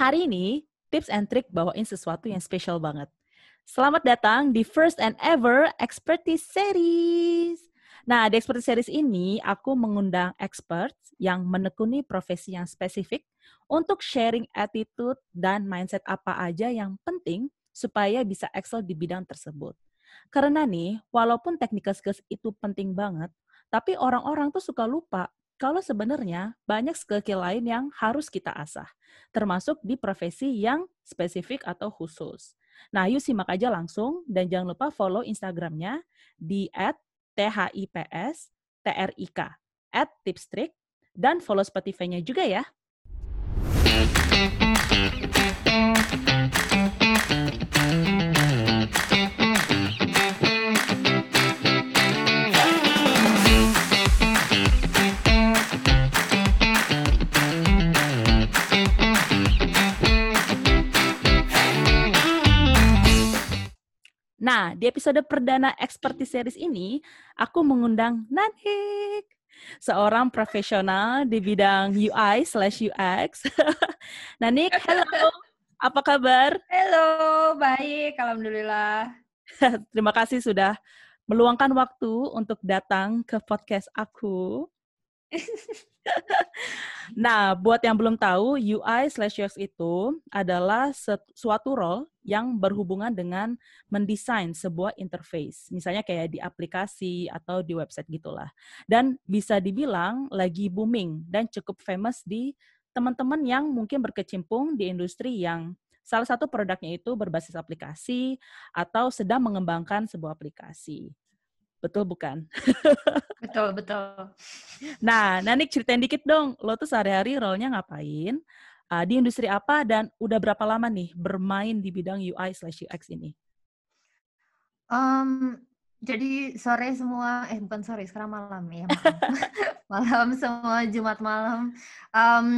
Hari ini, tips and trick bawain sesuatu yang spesial banget. Selamat datang di first and ever Expertise Series. Nah, di Expertise Series ini, aku mengundang expert yang menekuni profesi yang spesifik untuk sharing attitude dan mindset apa aja yang penting supaya bisa excel di bidang tersebut. Karena nih, walaupun technical skills itu penting banget, tapi orang-orang tuh suka lupa kalau sebenarnya banyak skill lain yang harus kita asah, termasuk di profesi yang spesifik atau khusus. Nah, yuk simak aja langsung dan jangan lupa follow Instagramnya di @thips trik at tipstrik dan follow Spotify-nya juga ya. Nah, di episode perdana Expertise Series ini, aku mengundang Nanik, seorang profesional di bidang UI slash UX. Nanik, halo, apa kabar? Halo, baik, Alhamdulillah. Terima kasih sudah meluangkan waktu untuk datang ke podcast aku. nah, buat yang belum tahu, UI slash UX itu adalah suatu role yang berhubungan dengan mendesain sebuah interface. Misalnya kayak di aplikasi atau di website gitulah. Dan bisa dibilang lagi booming dan cukup famous di teman-teman yang mungkin berkecimpung di industri yang salah satu produknya itu berbasis aplikasi atau sedang mengembangkan sebuah aplikasi. Betul bukan? betul, betul. Nah, Nanik ceritain dikit dong, lo tuh sehari-hari role-nya ngapain, uh, di industri apa, dan udah berapa lama nih bermain di bidang UI slash UX ini? Um, jadi sore semua, eh bukan sore, sekarang malam ya, malam, malam semua Jumat malam. Um,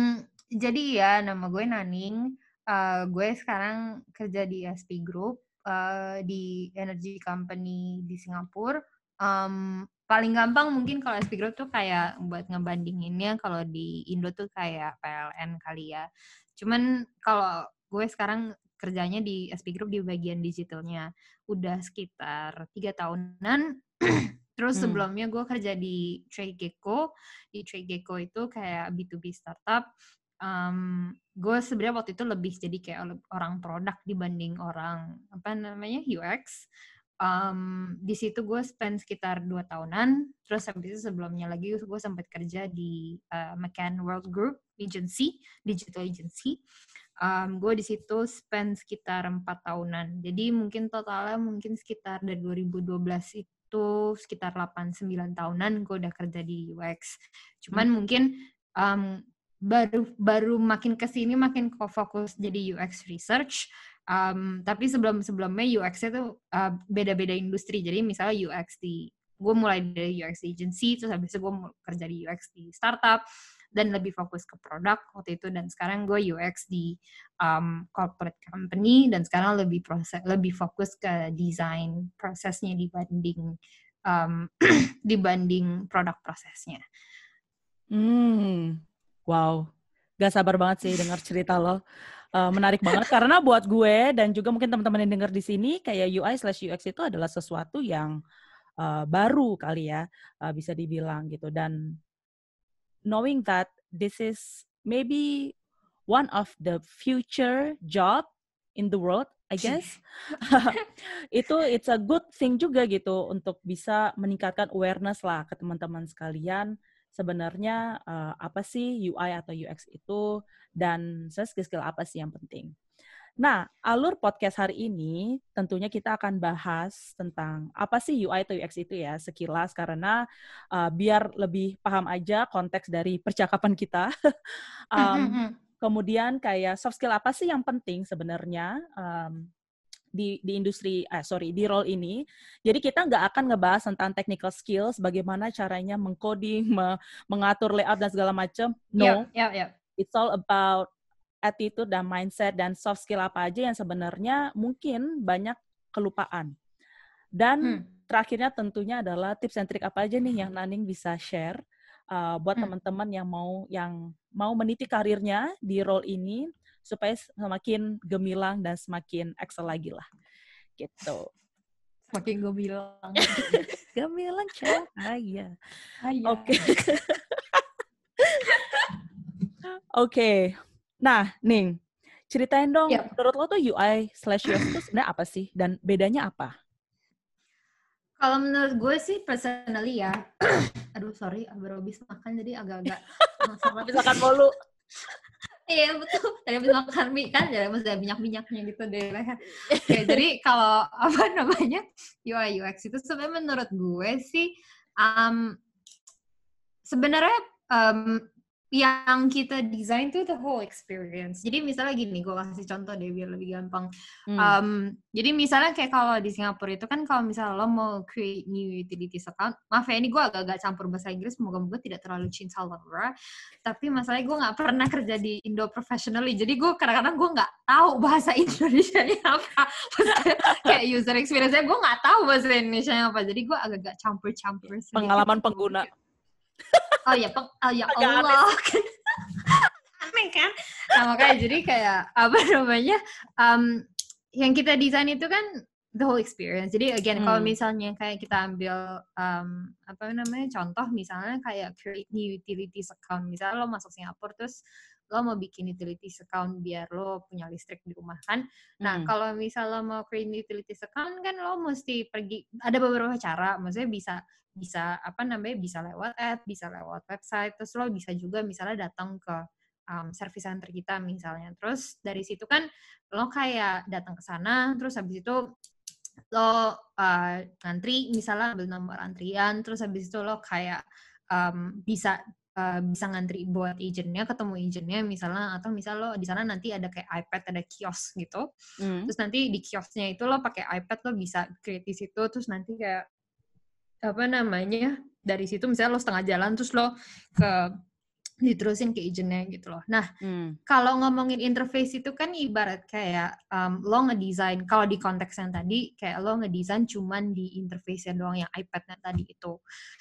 jadi ya, nama gue Naning, uh, gue sekarang kerja di SP Group, uh, di energy company di Singapura um, paling gampang mungkin kalau SP Group tuh kayak buat ngebandinginnya kalau di Indo tuh kayak PLN kali ya. Cuman kalau gue sekarang kerjanya di SP Group di bagian digitalnya udah sekitar tiga tahunan. Terus hmm. sebelumnya gue kerja di Trade Gecko. Di Trade Gecko itu kayak B2B startup. Um, gue sebenarnya waktu itu lebih jadi kayak orang produk dibanding orang apa namanya UX um, di situ gue spend sekitar dua tahunan. Terus habis itu sebelumnya lagi gue sempat kerja di uh, McCann World Group agency digital agency. Um, gue di situ spend sekitar empat tahunan. Jadi mungkin totalnya mungkin sekitar dari 2012 itu sekitar 8-9 tahunan gue udah kerja di UX cuman hmm. mungkin um, baru baru makin ke sini makin fokus jadi UX research Um, tapi sebelum sebelumnya UX itu uh, beda-beda industri. Jadi misalnya UX di gue mulai dari UX agency, terus habis itu gue kerja di UX di startup dan lebih fokus ke produk waktu itu dan sekarang gue UX di um, corporate company dan sekarang lebih proses lebih fokus ke desain prosesnya dibanding um, dibanding produk prosesnya. Hmm, wow, gak sabar banget sih dengar cerita lo uh, menarik banget. Karena buat gue dan juga mungkin teman-teman yang dengar di sini kayak UI slash UX itu adalah sesuatu yang uh, baru kali ya uh, bisa dibilang gitu. Dan knowing that this is maybe one of the future job in the world I guess. Itu it's a good thing juga gitu untuk bisa meningkatkan awareness lah ke teman-teman sekalian sebenarnya uh, apa sih UI atau UX itu dan skill-skill apa sih yang penting. Nah, alur podcast hari ini tentunya kita akan bahas tentang apa sih UI atau UX itu ya sekilas karena uh, biar lebih paham aja konteks dari percakapan kita. um, kemudian kayak soft skill apa sih yang penting sebenarnya um, di di industri eh sorry di role ini. Jadi kita nggak akan ngebahas tentang technical skills, bagaimana caranya mengcoding, me, mengatur layout dan segala macam. No, yeah, yeah, yeah. it's all about attitude dan mindset dan soft skill apa aja yang sebenarnya mungkin banyak kelupaan. Dan hmm. terakhirnya tentunya adalah tips and trick apa aja nih yang Naning bisa share uh, buat hmm. teman-teman yang mau yang mau meniti karirnya di role ini supaya semakin gemilang dan semakin excel lagi lah. Gitu. Semakin gemilang. Gemilang cahaya oke. Oke. Nah Ning ceritain dong yep. menurut lo tuh UI slash UX itu sebenarnya apa sih? Dan bedanya apa? Kalau menurut gue sih personally ya, aduh sorry, baru habis makan jadi agak-agak habis makan mulu. Iya betul. Tadi habis makan mie kan, jadi masih ada minyak-minyaknya gitu deh. Oke, jadi kalau apa namanya UI UX itu sebenarnya menurut gue sih um, sebenarnya um, yang kita desain tuh the whole experience. Jadi misalnya gini, gue kasih contoh deh biar lebih gampang. Hmm. Um, jadi misalnya kayak kalau di Singapura itu kan kalau misalnya lo mau create new utilities account, maaf ya ini gue agak-agak campur bahasa Inggris, semoga-moga tidak terlalu cinta Laura. Tapi masalahnya gue nggak pernah kerja di Indo professionally, jadi gue kadang-kadang gue nggak tahu bahasa Indonesia apa. kayak user experience-nya gue nggak tahu bahasa Indonesia apa, jadi gue agak-agak campur-campur. Pengalaman pengguna oh ya oh ya Allah aneh kan nah makanya jadi kayak apa namanya um, yang kita desain itu kan the whole experience. Jadi again hmm. kalau misalnya kayak kita ambil um, apa namanya contoh misalnya kayak create new utilities account. Misalnya lo masuk Singapura terus lo mau bikin utilities account biar lo punya listrik di rumah kan. Nah, hmm. kalau misalnya lo mau create utilities account kan lo mesti pergi ada beberapa cara. Maksudnya bisa bisa apa namanya bisa lewat app, bisa lewat website, terus lo bisa juga misalnya datang ke um, service center kita misalnya. Terus dari situ kan lo kayak datang ke sana, terus habis itu lo uh, ngantri misalnya ambil nomor antrian, terus habis itu lo kayak um, bisa uh, bisa ngantri buat agentnya, ketemu agentnya misalnya, atau misal lo di sana nanti ada kayak iPad, ada kios gitu. Mm. Terus nanti di kiosnya itu lo pakai iPad lo bisa create di situ, terus nanti kayak apa namanya dari situ misalnya lo setengah jalan terus lo ke diterusin ke agentnya gitu loh. Nah, hmm. kalau ngomongin interface itu kan ibarat kayak um, lo ngedesain, kalau di konteks yang tadi, kayak lo ngedesain cuman di interface yang doang, yang iPad-nya tadi itu.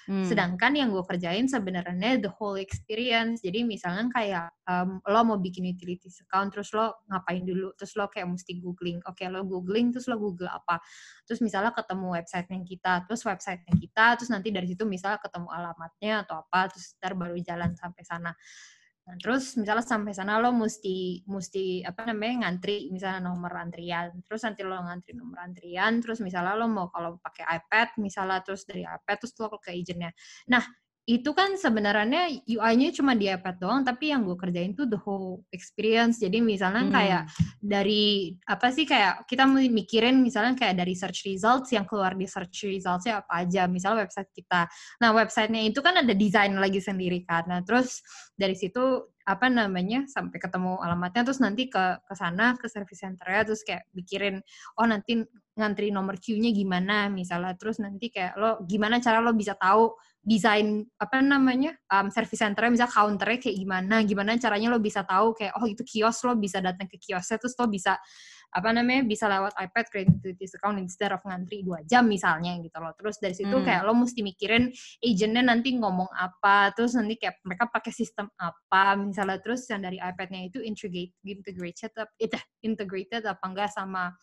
Hmm. Sedangkan yang gue kerjain sebenarnya the whole experience. Jadi misalnya kayak um, lo mau bikin utilities account, terus lo ngapain dulu, terus lo kayak mesti googling. Oke, okay, lo googling, terus lo google apa. Terus misalnya ketemu website yang kita, terus website yang kita, terus nanti dari situ misalnya ketemu alamatnya atau apa, terus ntar baru jalan sampai sana. Nah, terus misalnya sampai sana lo mesti mesti apa namanya ngantri misalnya nomor antrian. Terus nanti lo ngantri nomor antrian, terus misalnya lo mau kalau pakai iPad misalnya terus dari iPad terus lo ke agentnya. Nah, itu kan sebenarnya UI-nya cuma di iPad doang, tapi yang gue kerjain tuh the whole experience. Jadi misalnya hmm. kayak dari apa sih kayak kita mikirin misalnya kayak dari search results yang keluar di search resultsnya apa aja. Misalnya website kita. Nah websitenya itu kan ada desain lagi sendiri kan. Nah terus dari situ apa namanya sampai ketemu alamatnya terus nanti ke ke sana ke service center ya terus kayak mikirin oh nanti ngantri nomor queue-nya gimana misalnya terus nanti kayak lo gimana cara lo bisa tahu desain apa namanya um, service centernya misalnya counternya kayak gimana gimana caranya lo bisa tahu kayak oh itu kios lo bisa datang ke kiosnya terus lo bisa apa namanya bisa lewat iPad create account instead of ngantri dua jam misalnya gitu loh terus dari situ hmm. kayak lo mesti mikirin agentnya nanti ngomong apa terus nanti kayak mereka pakai sistem apa misalnya terus yang dari iPadnya itu integrate integrated itu integrated apa enggak sama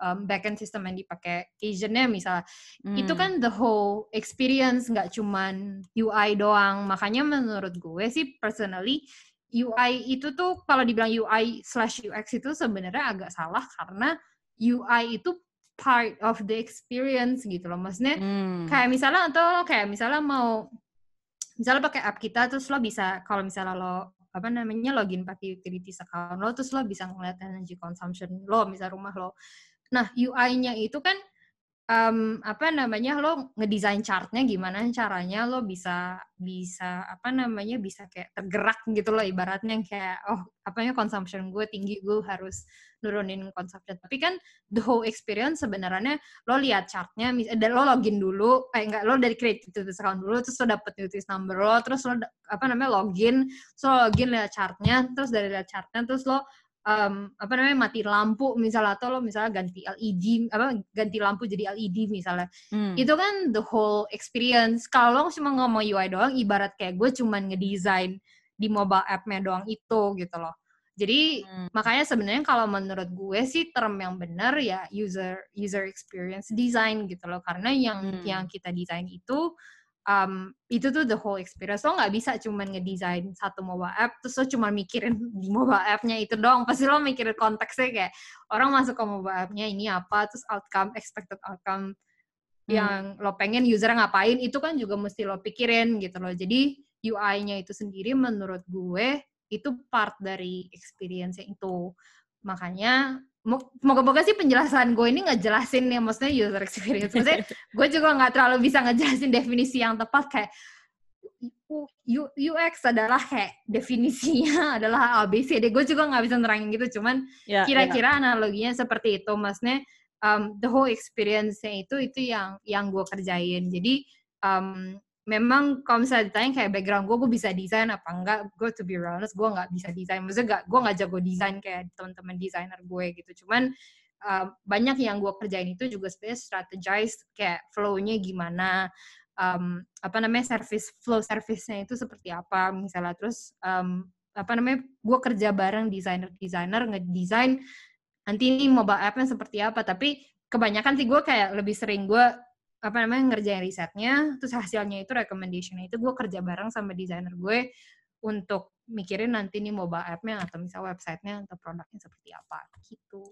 um, backend system yang dipakai agentnya misalnya hmm. itu kan the whole experience nggak cuman UI doang makanya menurut gue sih personally UI itu tuh kalau dibilang UI slash UX itu sebenarnya agak salah karena UI itu part of the experience gitu loh maksudnya hmm. kayak misalnya atau kayak misalnya mau misalnya pakai app kita terus lo bisa kalau misalnya lo apa namanya login pakai utilities account lo terus lo bisa ngeliat energy consumption lo misal rumah lo Nah, UI-nya itu kan um, apa namanya lo ngedesain chartnya gimana caranya lo bisa bisa apa namanya bisa kayak tergerak gitu loh ibaratnya kayak oh apanya consumption gue tinggi gue harus nurunin consumption. Tapi kan the whole experience sebenarnya lo lihat chartnya dan lo login dulu eh enggak lo dari create utilities account dulu terus lo dapet utilities number lo terus lo apa namanya login so login lihat chartnya terus dari lihat chartnya terus lo um, apa namanya mati lampu misalnya atau lo misalnya ganti LED apa ganti lampu jadi LED misalnya hmm. itu kan the whole experience kalau lo cuma ngomong UI doang ibarat kayak gue cuman ngedesain di mobile app-nya doang itu gitu loh Jadi hmm. makanya sebenarnya kalau menurut gue sih term yang benar ya user user experience design gitu loh. Karena yang hmm. yang kita desain itu um, itu tuh the whole experience. Lo nggak bisa cuma ngedesain satu mobile app terus lo cuma mikirin di mobile app-nya itu dong. Pasti lo mikirin konteksnya kayak orang masuk ke mobile app-nya ini apa, terus outcome expected outcome hmm. yang lo pengen user ngapain itu kan juga mesti lo pikirin gitu loh. Jadi UI-nya itu sendiri menurut gue itu part dari experience itu makanya moga-moga sih penjelasan gue ini ngejelasin ya maksudnya user experience. Maksudnya gue juga nggak terlalu bisa ngejelasin definisi yang tepat kayak UX adalah kayak definisinya adalah ABCD gue juga nggak bisa nerangin gitu cuman ya, kira-kira yeah, yeah. analoginya seperti itu. Maksudnya um, the whole experience-nya itu itu yang yang gue kerjain. Jadi um, memang kalau misalnya ditanya kayak background gue, gue bisa desain apa enggak, gue to be honest, gue nggak bisa desain. Maksudnya gak, gue nggak jago desain kayak teman-teman desainer gue gitu. Cuman uh, banyak yang gue kerjain itu juga sebenarnya strategize kayak flow-nya gimana, um, apa namanya service flow service-nya itu seperti apa misalnya. Terus um, apa namanya, gue kerja bareng desainer-desainer ngedesain nanti ini mobile app-nya seperti apa. Tapi kebanyakan sih gue kayak lebih sering gue apa namanya ngerjain risetnya terus hasilnya itu recommendationnya itu gue kerja bareng sama desainer gue untuk mikirin nanti nih mobile app-nya atau misalnya websitenya atau produknya seperti apa gitu.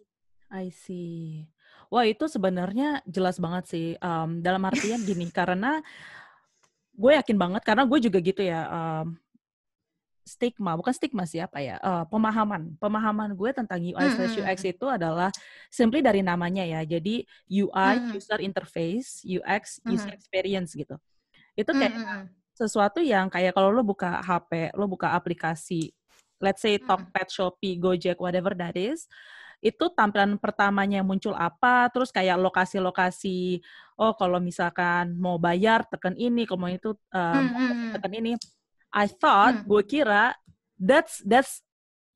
I see. Wah itu sebenarnya jelas banget sih um, dalam artian gini karena gue yakin banget karena gue juga gitu ya um, stigma, bukan stigma sih apa ya, uh, pemahaman. Pemahaman gue tentang UI mm -hmm. UX itu adalah simply dari namanya ya. Jadi UI mm -hmm. user interface, UX mm -hmm. user experience gitu. Itu kayak mm -hmm. sesuatu yang kayak kalau lo buka HP, lo buka aplikasi, let's say Tokped, Shopee, Gojek, whatever that is, itu tampilan pertamanya muncul apa, terus kayak lokasi-lokasi, oh kalau misalkan mau bayar tekan ini, kalau mau itu um, mm -hmm. tekan ini I thought, hmm. gue kira that's that's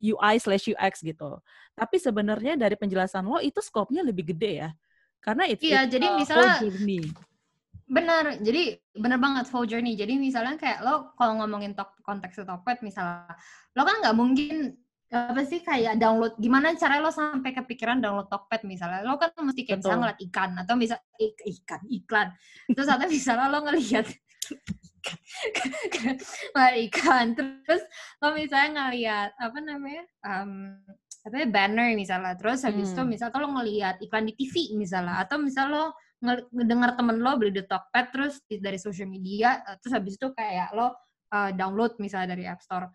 UI slash UX gitu. Tapi sebenarnya dari penjelasan lo itu skopnya lebih gede ya. Karena itu Iya, jadi misalnya journey. Benar, jadi benar banget full journey. Jadi misalnya kayak lo kalau ngomongin top, konteks Tokped misalnya, lo kan nggak mungkin apa sih kayak download gimana cara lo sampai kepikiran download Tokped misalnya lo kan mesti kayak ngeliat ikan atau bisa ikan iklan terus atau misalnya lo ngelihat ikan terus lo misalnya ngeliat apa namanya um, apa ya, banner misalnya terus habis hmm. itu misal lo ngeliat iklan di TV misalnya atau misal lo ngedengar temen lo beli di Tokped terus dari social media eh, terus habis itu kayak lo uh, download misalnya dari App Store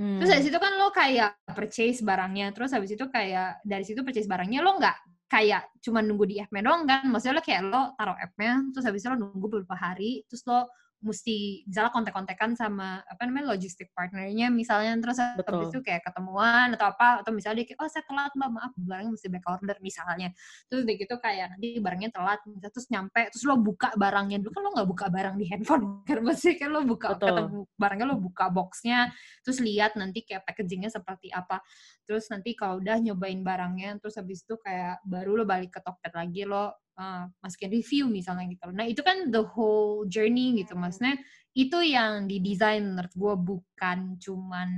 hmm. terus dari situ kan lo kayak purchase barangnya terus habis itu kayak dari situ purchase barangnya lo nggak kayak cuma nunggu di app-nya doang kan maksudnya lo kayak lo taruh app-nya terus habis itu lo nunggu beberapa hari terus lo mesti misalnya kontek-kontekan sama apa namanya logistik partnernya misalnya terus Betul. habis itu kayak ketemuan atau apa atau misalnya dia kayak oh saya telat mbak maaf barangnya mesti back order misalnya terus dia gitu kayak nanti barangnya telat misalnya, terus nyampe terus lo buka barangnya dulu kan lo nggak buka barang di handphone kan pasti kan lo buka Betul. ketemu barangnya lo buka boxnya terus lihat nanti kayak packagingnya seperti apa terus nanti kalau udah nyobain barangnya terus habis itu kayak baru lo balik ke Tokped lagi lo uh, masukin review misalnya gitu. Nah itu kan the whole journey gitu maksudnya itu yang didesain menurut gue bukan cuman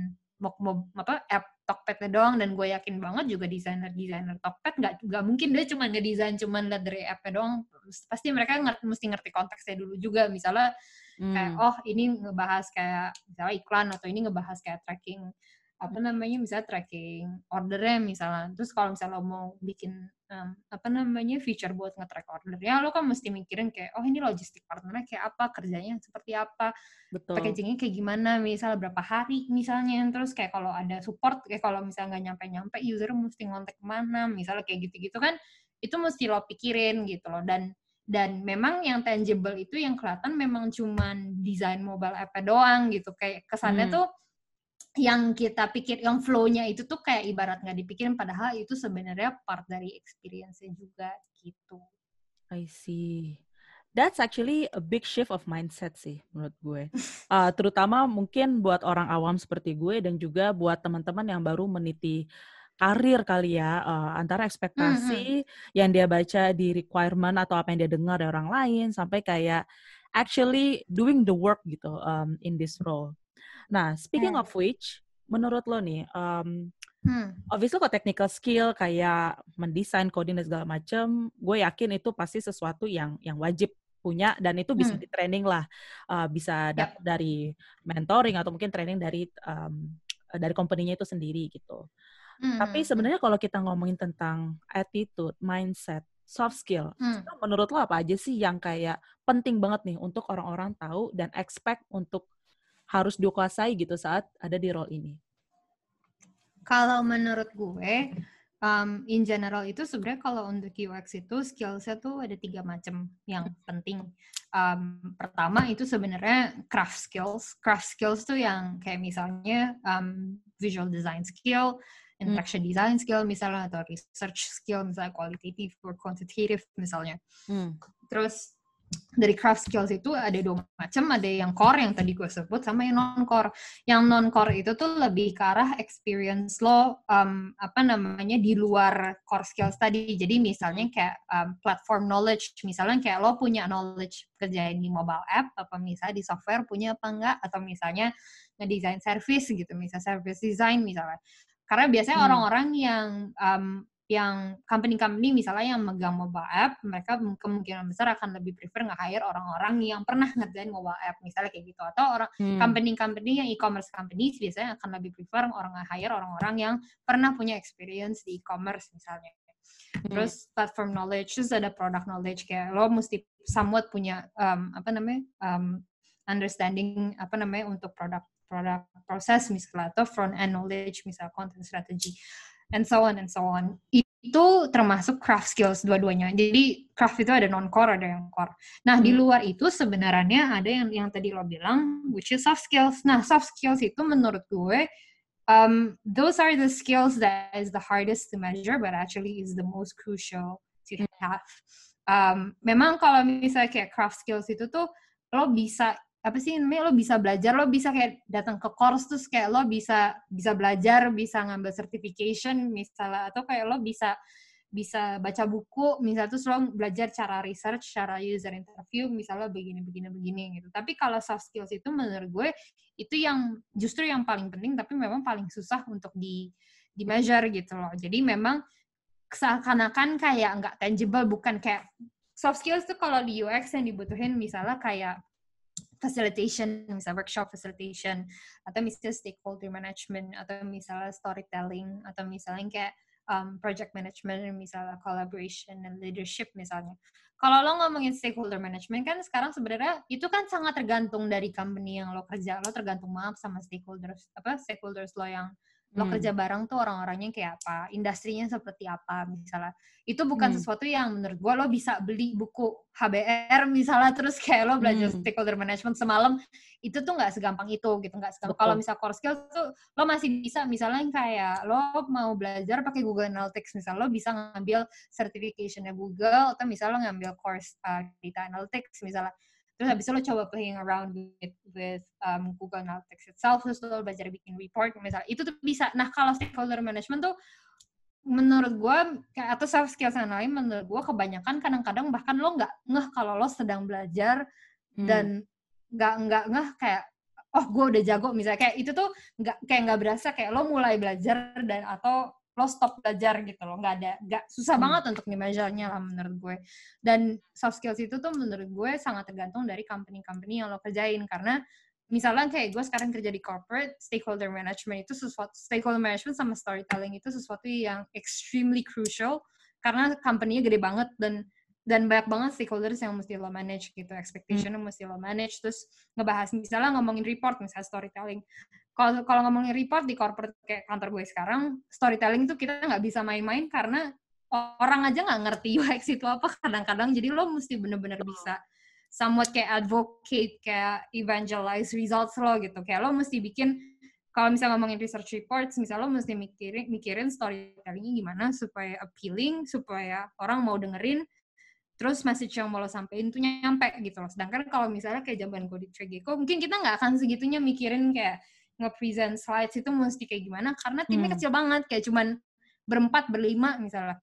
mau, mau apa app Tokpednya doang dan gue yakin banget juga desainer desainer Tokped nggak nggak mungkin dia cuma ngedesain cuma lihat dari appnya doang pasti mereka ngerti, mesti ngerti konteksnya dulu juga misalnya hmm. kayak oh ini ngebahas kayak misalnya iklan atau ini ngebahas kayak tracking apa namanya misalnya tracking ordernya misalnya terus kalau misalnya lo mau bikin um, apa namanya feature buat nge-track ordernya lo kan mesti mikirin kayak oh ini logistik partnernya kayak apa kerjanya seperti apa Betul. packagingnya kayak gimana misalnya berapa hari misalnya terus kayak kalau ada support kayak kalau misalnya nggak nyampe-nyampe user mesti ngontek ke mana misalnya kayak gitu-gitu kan itu mesti lo pikirin gitu loh dan dan memang yang tangible itu yang kelihatan memang cuman desain mobile app doang gitu kayak kesannya hmm. tuh yang kita pikir yang flow-nya itu tuh kayak ibarat nggak dipikirin padahal itu sebenarnya part dari experience-nya juga gitu. I see. That's actually a big shift of mindset sih menurut gue. Uh, terutama mungkin buat orang awam seperti gue dan juga buat teman-teman yang baru meniti karir kali ya uh, antara ekspektasi mm -hmm. yang dia baca di requirement atau apa yang dia dengar dari orang lain sampai kayak actually doing the work gitu um, in this role. Nah, speaking hmm. of which, menurut lo nih, um, Hmm. Obviously kok technical skill kayak mendesain, coding dan segala macam, gue yakin itu pasti sesuatu yang yang wajib punya dan itu bisa hmm. di training lah, uh, bisa yep. dari mentoring atau mungkin training dari um, dari company-nya itu sendiri gitu. Hmm. Tapi sebenarnya kalau kita ngomongin tentang attitude, mindset, soft skill, hmm. menurut lo apa aja sih yang kayak penting banget nih untuk orang-orang tahu dan expect untuk harus dikuasai gitu saat ada di role ini? Kalau menurut gue, um, in general itu sebenarnya kalau untuk UX itu skillsnya tuh ada tiga macam yang penting. Um, pertama itu sebenarnya craft skills. Craft skills tuh yang kayak misalnya um, visual design skill, hmm. interaction hmm. design skill misalnya atau research skill misalnya qualitative or quantitative misalnya. Hmm. Terus dari craft skills itu ada dua macam, ada yang core yang tadi gue sebut sama yang non core. Yang non core itu tuh lebih ke arah experience lo um, apa namanya di luar core skills tadi. Jadi misalnya kayak um, platform knowledge, misalnya kayak lo punya knowledge kerjain di mobile app, apa misalnya di software punya apa enggak, atau misalnya ngedesain service gitu, misalnya service design misalnya. Karena biasanya hmm. orang-orang hmm. yang um, yang company-company misalnya yang megang mobile app, mereka kemungkinan besar akan lebih prefer nge-hire orang-orang yang pernah ngerjain mobile app, misalnya kayak gitu. Atau orang hmm. company-company yang e-commerce company biasanya akan lebih prefer orang nge-hire orang-orang yang pernah punya experience di e-commerce misalnya. Hmm. Terus platform knowledge, terus ada product knowledge kayak lo mesti somewhat punya um, apa namanya um, understanding apa namanya untuk produk produk proses misalnya atau front end knowledge misalnya content strategy and so on and so on. Itu termasuk craft skills dua-duanya. Jadi craft itu ada non core, ada yang core. Nah hmm. di luar itu sebenarnya ada yang yang tadi lo bilang, which is soft skills. Nah soft skills itu menurut gue um, those are the skills that is the hardest to measure, but actually is the most crucial to hmm. have. Um, memang kalau misalnya kayak craft skills itu tuh lo bisa apa sih namanya lo bisa belajar lo bisa kayak datang ke course terus kayak lo bisa bisa belajar bisa ngambil certification misalnya atau kayak lo bisa bisa baca buku misalnya terus lo belajar cara research cara user interview misalnya begini begini begini gitu. Tapi kalau soft skills itu menurut gue itu yang justru yang paling penting tapi memang paling susah untuk di di measure gitu loh. Jadi memang seakan-akan kayak nggak tangible bukan kayak soft skills tuh kalau di UX yang dibutuhin misalnya kayak facilitation, misalnya workshop facilitation, atau misalnya stakeholder management, atau misalnya storytelling, atau misalnya kayak um, project management, misalnya collaboration dan leadership misalnya. Kalau lo ngomongin stakeholder management kan sekarang sebenarnya itu kan sangat tergantung dari company yang lo kerja, lo tergantung maaf sama stakeholders apa stakeholders lo yang lo hmm. kerja bareng tuh orang-orangnya kayak apa, industrinya seperti apa misalnya. Itu bukan hmm. sesuatu yang menurut gue lo bisa beli buku HBR misalnya terus kayak lo belajar hmm. stakeholder management semalam itu tuh nggak segampang itu gitu nggak segampang. Kalau misal core skills tuh lo masih bisa misalnya kayak lo mau belajar pakai Google Analytics misalnya lo bisa ngambil certificationnya Google atau misalnya lo ngambil course uh, data analytics misalnya terus habis itu lo coba playing around with, with um, Google Analytics itself terus lo belajar bikin report misalnya itu tuh bisa nah kalau stakeholder management tuh menurut gue atau soft skills yang lain menurut gue kebanyakan kadang-kadang bahkan lo nggak ngeh kalau lo sedang belajar hmm. dan nggak nggak ngeh kayak oh gue udah jago misalnya kayak itu tuh nggak kayak nggak berasa kayak lo mulai belajar dan atau lo stop belajar gitu loh. Nggak ada nggak susah hmm. banget untuk dimeasure-nya lah menurut gue. Dan soft skills itu tuh menurut gue sangat tergantung dari company-company yang lo kerjain. Karena misalnya kayak gue sekarang kerja di corporate stakeholder management itu sesuatu stakeholder management sama storytelling itu sesuatu yang extremely crucial. Karena company-nya gede banget dan dan banyak banget stakeholders yang mesti lo manage gitu. Expectation hmm. mesti lo manage. Terus ngebahas misalnya ngomongin report misalnya storytelling kalau kalau ngomongin report di corporate kayak kantor gue sekarang storytelling tuh kita nggak bisa main-main karena orang aja nggak ngerti UX itu apa kadang-kadang. Jadi lo mesti bener-bener bisa somewhat kayak advocate kayak evangelize results lo gitu. Kayak lo mesti bikin kalau misalnya ngomongin research reports, misalnya lo mesti mikirin, mikirin storytellingnya gimana supaya appealing, supaya orang mau dengerin, terus message yang mau lo sampein tuh nyampe gitu loh. Sedangkan kalau misalnya kayak zaman gue di Tregeko, mungkin kita nggak akan segitunya mikirin kayak nge-present slides itu mesti kayak gimana karena timnya hmm. kecil banget kayak cuman berempat berlima misalnya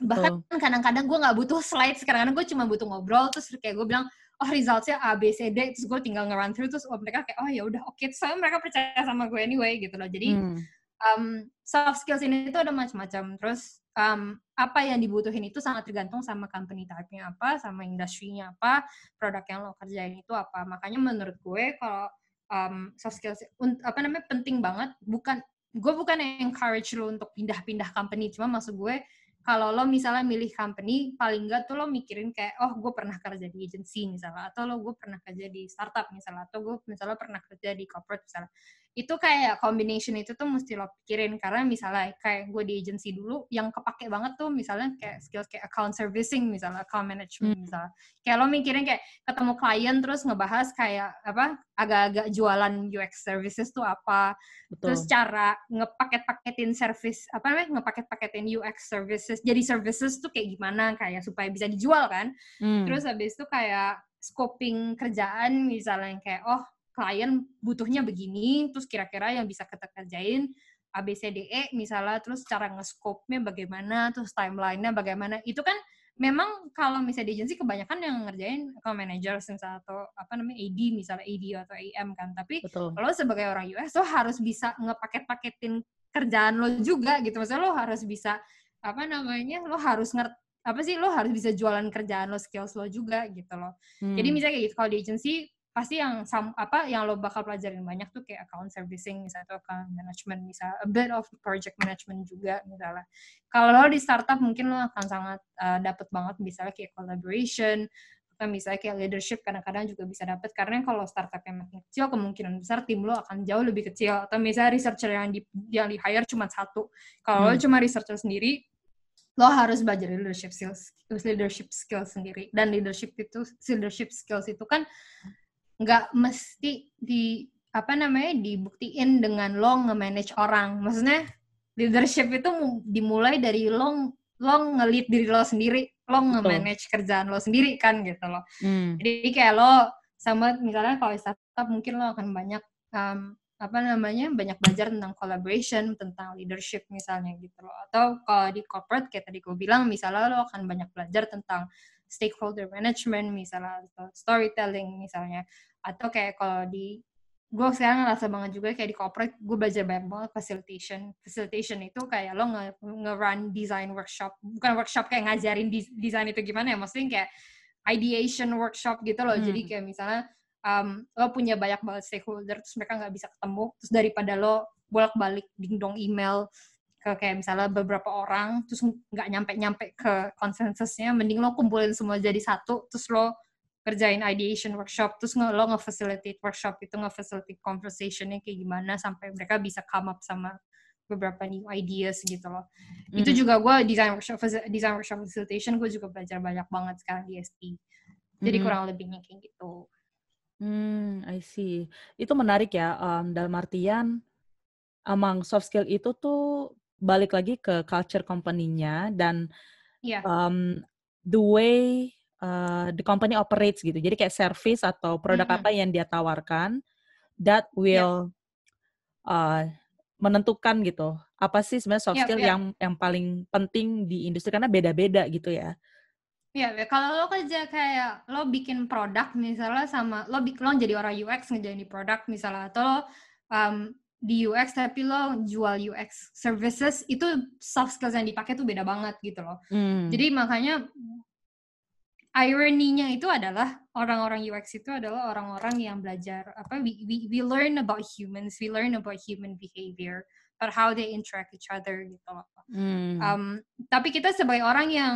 bahkan kadang-kadang gue nggak butuh slides kadang-kadang gue cuma butuh ngobrol terus kayak gue bilang oh resultsnya A B C D terus gue tinggal nge-run through terus oh, mereka kayak oh ya udah oke okay. soalnya mereka percaya sama gue anyway gitu loh jadi hmm. um, soft skills ini tuh ada macam-macam. Terus um, apa yang dibutuhin itu sangat tergantung sama company type-nya apa, sama industrinya apa, produk yang lo kerjain itu apa. Makanya menurut gue kalau um, soft skills. Apa namanya penting banget. Bukan gue bukan encourage lo untuk pindah-pindah company, cuma maksud gue kalau lo misalnya milih company, paling enggak tuh lo mikirin kayak, oh gue pernah kerja di agency misalnya, atau lo gue pernah kerja di startup misalnya, atau gue misalnya pernah kerja di corporate misalnya itu kayak combination itu tuh mesti lo pikirin karena misalnya kayak gue di agency dulu yang kepake banget tuh misalnya kayak skills kayak account servicing misalnya account management hmm. misalnya kayak lo mikirin kayak ketemu klien terus ngebahas kayak apa agak-agak jualan UX services tuh apa Betul. terus cara ngepaket-paketin service apa namanya ngepaket-paketin UX services jadi services tuh kayak gimana kayak supaya bisa dijual kan hmm. terus habis itu kayak scoping kerjaan misalnya kayak oh klien butuhnya begini, terus kira-kira yang bisa kita kerjain ABCDE misalnya, terus cara nge-scope-nya bagaimana, terus timeline-nya bagaimana. Itu kan memang kalau misalnya di agency kebanyakan yang ngerjain account manager misalnya atau apa namanya AD misalnya AD atau AM kan. Tapi kalau sebagai orang US lo harus bisa ngepaket-paketin kerjaan lo juga gitu. Maksudnya lo harus bisa apa namanya? Lo harus ngerti apa sih lo harus bisa jualan kerjaan lo skills lo juga gitu loh. Hmm. Jadi misalnya kayak gitu kalau di agency pasti yang sam, apa yang lo bakal pelajarin banyak tuh kayak account servicing misalnya atau account management misalnya a bit of project management juga misalnya. Kalau lo di startup mungkin lo akan sangat uh, dapet banget misalnya kayak collaboration atau misalnya kayak leadership kadang-kadang juga bisa dapet. Karena kalau startup yang makin kecil kemungkinan besar tim lo akan jauh lebih kecil. Atau misalnya researcher yang di yang di hire cuma satu. Kalau hmm. lo cuma researcher sendiri lo harus belajar leadership skills leadership skills sendiri. Dan leadership itu leadership skills itu kan nggak mesti di apa namanya dibuktiin dengan lo nge-manage orang. Maksudnya leadership itu dimulai dari lo lo ngelit diri lo sendiri, lo nge-manage kerjaan lo sendiri kan gitu loh. Hmm. Jadi kayak lo sama misalnya kalau startup mungkin lo akan banyak um, apa namanya banyak belajar tentang collaboration, tentang leadership misalnya gitu loh. Atau kalau di corporate kayak tadi gue bilang misalnya lo akan banyak belajar tentang stakeholder management misalnya atau storytelling misalnya atau kayak kalau di gue sekarang ngerasa banget juga kayak di corporate gue belajar banyak banget facilitation. Facilitation itu kayak lo nge, nge run design workshop. Bukan workshop kayak ngajarin desain itu gimana ya maksudnya kayak ideation workshop gitu loh. Hmm. jadi kayak misalnya um, lo punya banyak banget stakeholder terus mereka nggak bisa ketemu terus daripada lo bolak balik dingdong email ke kayak misalnya beberapa orang terus nggak nyampe nyampe ke konsensusnya mending lo kumpulin semua jadi satu terus lo kerjain ideation workshop terus nge lo nge-facilitate workshop itu nge-facilitate conversationnya kayak gimana sampai mereka bisa come up sama beberapa new ideas gitu loh. Mm. Itu juga gue design workshop design workshop facilitation gue juga belajar banyak banget sekarang di SP. Jadi mm. kurang lebihnya kayak gitu. Hmm, I see. Itu menarik ya um, dalam artian among soft skill itu tuh balik lagi ke culture company-nya dan yeah. um, the way uh, the company operates gitu. Jadi kayak service atau produk mm -hmm. apa yang dia tawarkan that iya. will yeah. uh, menentukan gitu. Apa sih sebenarnya soft yeah, skill yeah. yang yang paling penting di industri karena beda-beda gitu ya. Iya, yeah, kalau lo kerja kayak lo bikin produk misalnya sama lo bikin lo jadi orang UX ngejalan di produk misalnya atau lo um, di UX tapi lo jual UX services itu soft skills yang dipakai tuh beda banget gitu loh. Mm. Jadi makanya ironinya itu adalah orang-orang UX itu adalah orang-orang yang belajar apa we, we we learn about humans, we learn about human behavior, about how they interact each other gitu loh. Hmm. Um, tapi kita sebagai orang yang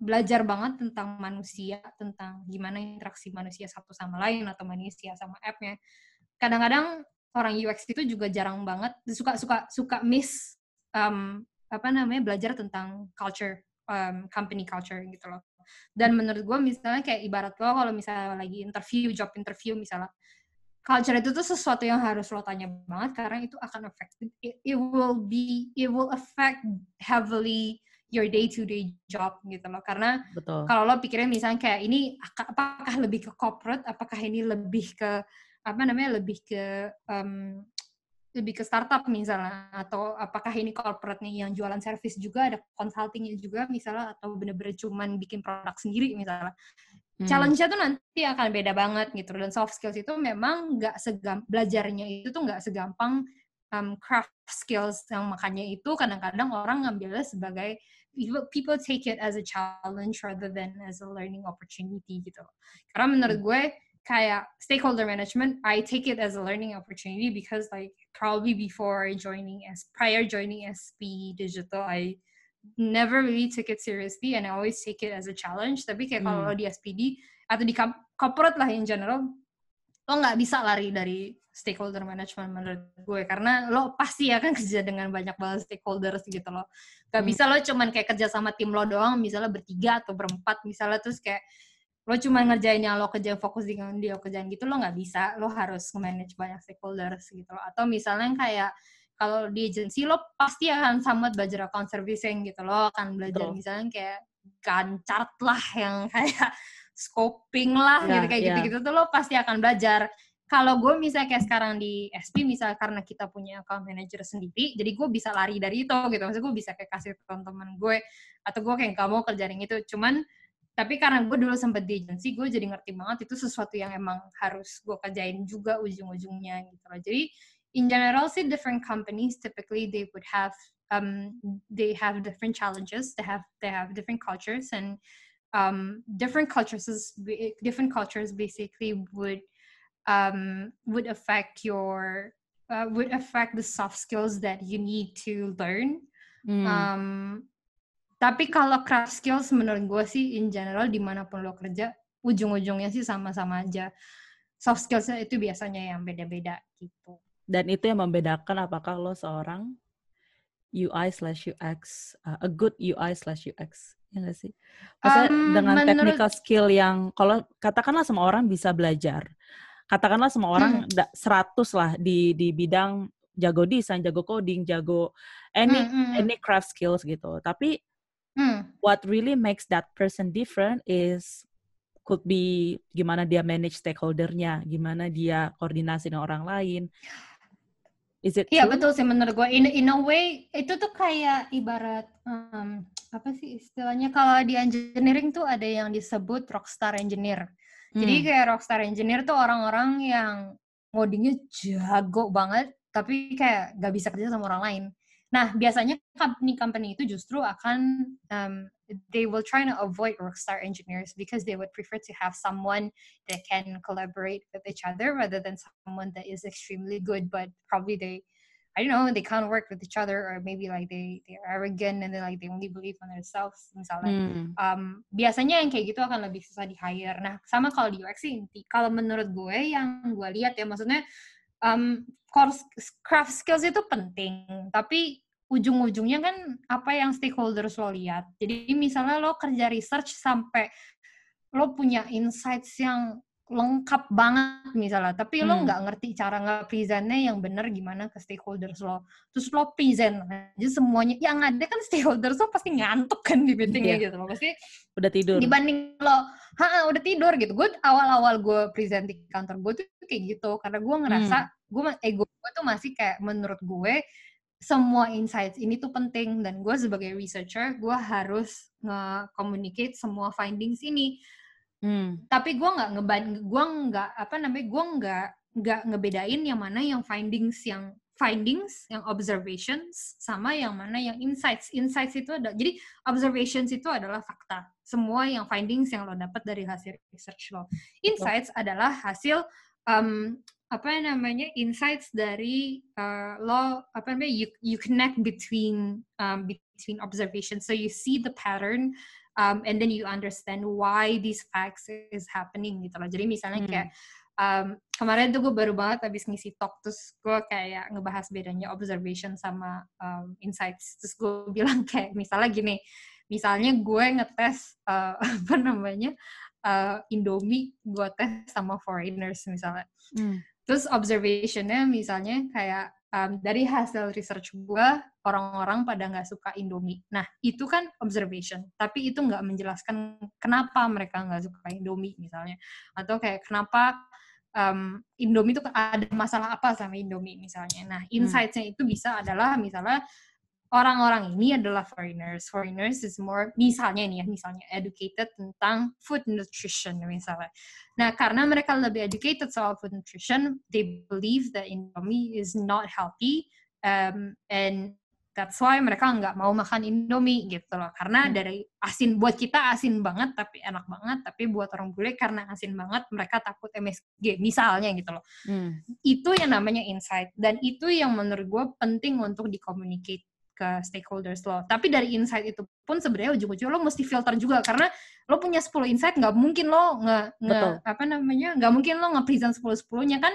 belajar banget tentang manusia, tentang gimana interaksi manusia satu sama lain atau manusia sama app-nya. Kadang-kadang orang UX itu juga jarang banget suka suka suka miss um, apa namanya belajar tentang culture um, company culture gitu loh dan menurut gue misalnya kayak ibarat lo kalau misalnya lagi interview job interview misalnya culture itu tuh sesuatu yang harus lo tanya banget karena itu akan affect it, it will be it will affect heavily your day to day job gitu loh. Karena kalau lo pikirin misalnya kayak ini apakah lebih ke corporate apakah ini lebih ke apa namanya lebih ke um, lebih ke startup misalnya atau apakah ini corporate nih yang jualan service juga ada consultingnya juga misalnya atau bener-bener cuman bikin produk sendiri misalnya hmm. challenge-nya tuh nanti akan beda banget gitu dan soft skills itu memang nggak segam belajarnya itu tuh nggak segampang um, craft skills yang makanya itu kadang-kadang orang ngambilnya sebagai people, people take it as a challenge rather than as a learning opportunity gitu. Karena menurut gue kayak stakeholder management, I take it as a learning opportunity because like probably before joining as prior joining SP Digital, I never really took it seriously and I always take it as a challenge. Tapi kayak hmm. kalau di SPD atau di corporate lah in general, lo nggak bisa lari dari stakeholder management menurut gue karena lo pasti akan kerja dengan banyak banget stakeholders gitu loh gak hmm. bisa lo cuman kayak kerja sama tim lo doang misalnya bertiga atau berempat misalnya terus kayak lo cuma ngerjain yang lo kerja fokus dengan dia kerjaan gitu lo nggak bisa. Lo harus manage banyak stakeholders gitu loh. Atau misalnya kayak kalau di agency lo pasti akan somewhat belajar account servicing gitu lo akan belajar Betul. misalnya kayak ganchart lah yang kayak scoping lah yeah, gitu kayak yeah. gitu-gitu tuh lo pasti akan belajar. Kalau gue misalnya kayak sekarang di SP misalnya karena kita punya account manager sendiri jadi gue bisa lari dari itu gitu. Maksudnya gue bisa kayak kasih teman-teman gue atau gue kayak gak mau kerjain itu. Cuman tapi karena gue dulu sempet di agency gue jadi ngerti banget itu sesuatu yang emang harus gue kerjain juga ujung-ujungnya gitu loh jadi in general sih different companies typically they would have um, they have different challenges they have they have different cultures and um, different cultures different cultures basically would um, would affect your uh, would affect the soft skills that you need to learn. Hmm. Um, tapi kalau craft skills menurut gue sih in general di mana pun lo kerja ujung-ujungnya sih sama-sama aja. Soft skills itu biasanya yang beda-beda gitu. Dan itu yang membedakan apakah lo seorang UI slash UX, uh, a good UI slash UX, ya gak sih? Maksudnya um, dengan menurut, technical skill yang, kalau katakanlah semua orang bisa belajar, katakanlah semua orang hmm. 100 lah di di bidang jago desain, jago coding, jago any hmm, hmm. any craft skills gitu. Tapi hmm. what really makes that person different is could be gimana dia manage stakeholdernya, gimana dia koordinasi dengan orang lain. Is it? Iya betul sih menurut gue. In in a way itu tuh kayak ibarat um, apa sih istilahnya kalau di engineering tuh ada yang disebut rockstar engineer. Hmm. Jadi kayak rockstar engineer tuh orang-orang yang ngodingnya jago banget, tapi kayak gak bisa kerja sama orang lain. Nah, biasanya company-company itu justru akan um, they will try to avoid rockstar engineers because they would prefer to have someone that can collaborate with each other rather than someone that is extremely good but probably they I don't know, they can't work with each other or maybe like they they're arrogant and they like they only believe on themselves misalnya. Hmm. Um, biasanya yang kayak gitu akan lebih susah di hire. Nah, sama kalau di UX sih, kalau menurut gue yang gue lihat ya maksudnya um, course craft skills itu penting, tapi ujung-ujungnya kan apa yang stakeholders lo lihat. Jadi misalnya lo kerja research sampai lo punya insights yang lengkap banget misalnya, tapi hmm. lo nggak ngerti cara nge-presentnya yang bener gimana ke stakeholders lo. Terus lo present aja semuanya, yang ada kan stakeholders lo pasti ngantuk kan di meetingnya yeah. gitu lo pasti udah tidur. Dibanding lo, ha udah tidur gitu. Gue awal-awal gue present di kantor gue tuh kayak gitu, karena gue ngerasa hmm. Gue ego gue tuh masih kayak menurut gue semua insights ini tuh penting dan gue sebagai researcher gue harus nge-communicate semua findings ini Hmm. Tapi gue nggak ngeban, gue nggak apa namanya, gue nggak nggak ngebedain yang mana yang findings yang findings, yang observations, sama yang mana yang insights. Insights itu ada, jadi observations itu adalah fakta. Semua yang findings yang lo dapat dari hasil research lo. Insights oh. adalah hasil um, apa namanya insights dari uh, lo apa namanya you you connect between um, between observations so you see the pattern um, and then you understand why these facts is happening gitu loh. Jadi misalnya hmm. kayak um, kemarin tuh gue baru banget habis ngisi talk terus gue kayak ngebahas bedanya observation sama um, insights. Terus gue bilang kayak misalnya gini, misalnya gue ngetes uh, apa namanya uh, Indomie gue tes sama foreigners misalnya. Hmm. Terus observationnya misalnya kayak um, dari hasil research gue orang-orang pada nggak suka Indomie. Nah itu kan observation, tapi itu nggak menjelaskan kenapa mereka nggak suka Indomie misalnya, atau kayak kenapa um, Indomie itu ada masalah apa sama Indomie misalnya. Nah hmm. insightsnya itu bisa adalah misalnya orang-orang ini adalah foreigners. Foreigners is more, misalnya nih ya, misalnya educated tentang food nutrition misalnya. Nah, karena mereka lebih educated soal food nutrition, they believe that Indomie is not healthy, um, and that's why mereka nggak mau makan Indomie gitu loh. Karena hmm. dari asin, buat kita asin banget, tapi enak banget, tapi buat orang bule karena asin banget, mereka takut MSG, misalnya gitu loh. Hmm. Itu yang namanya insight, dan itu yang menurut gue penting untuk dikomunikasi ke stakeholders lo. Tapi dari insight itu pun sebenarnya ujung-ujung lo mesti filter juga karena lo punya 10 insight nggak mungkin lo nge, nge apa namanya nggak mungkin lo nge-present 10 10-nya kan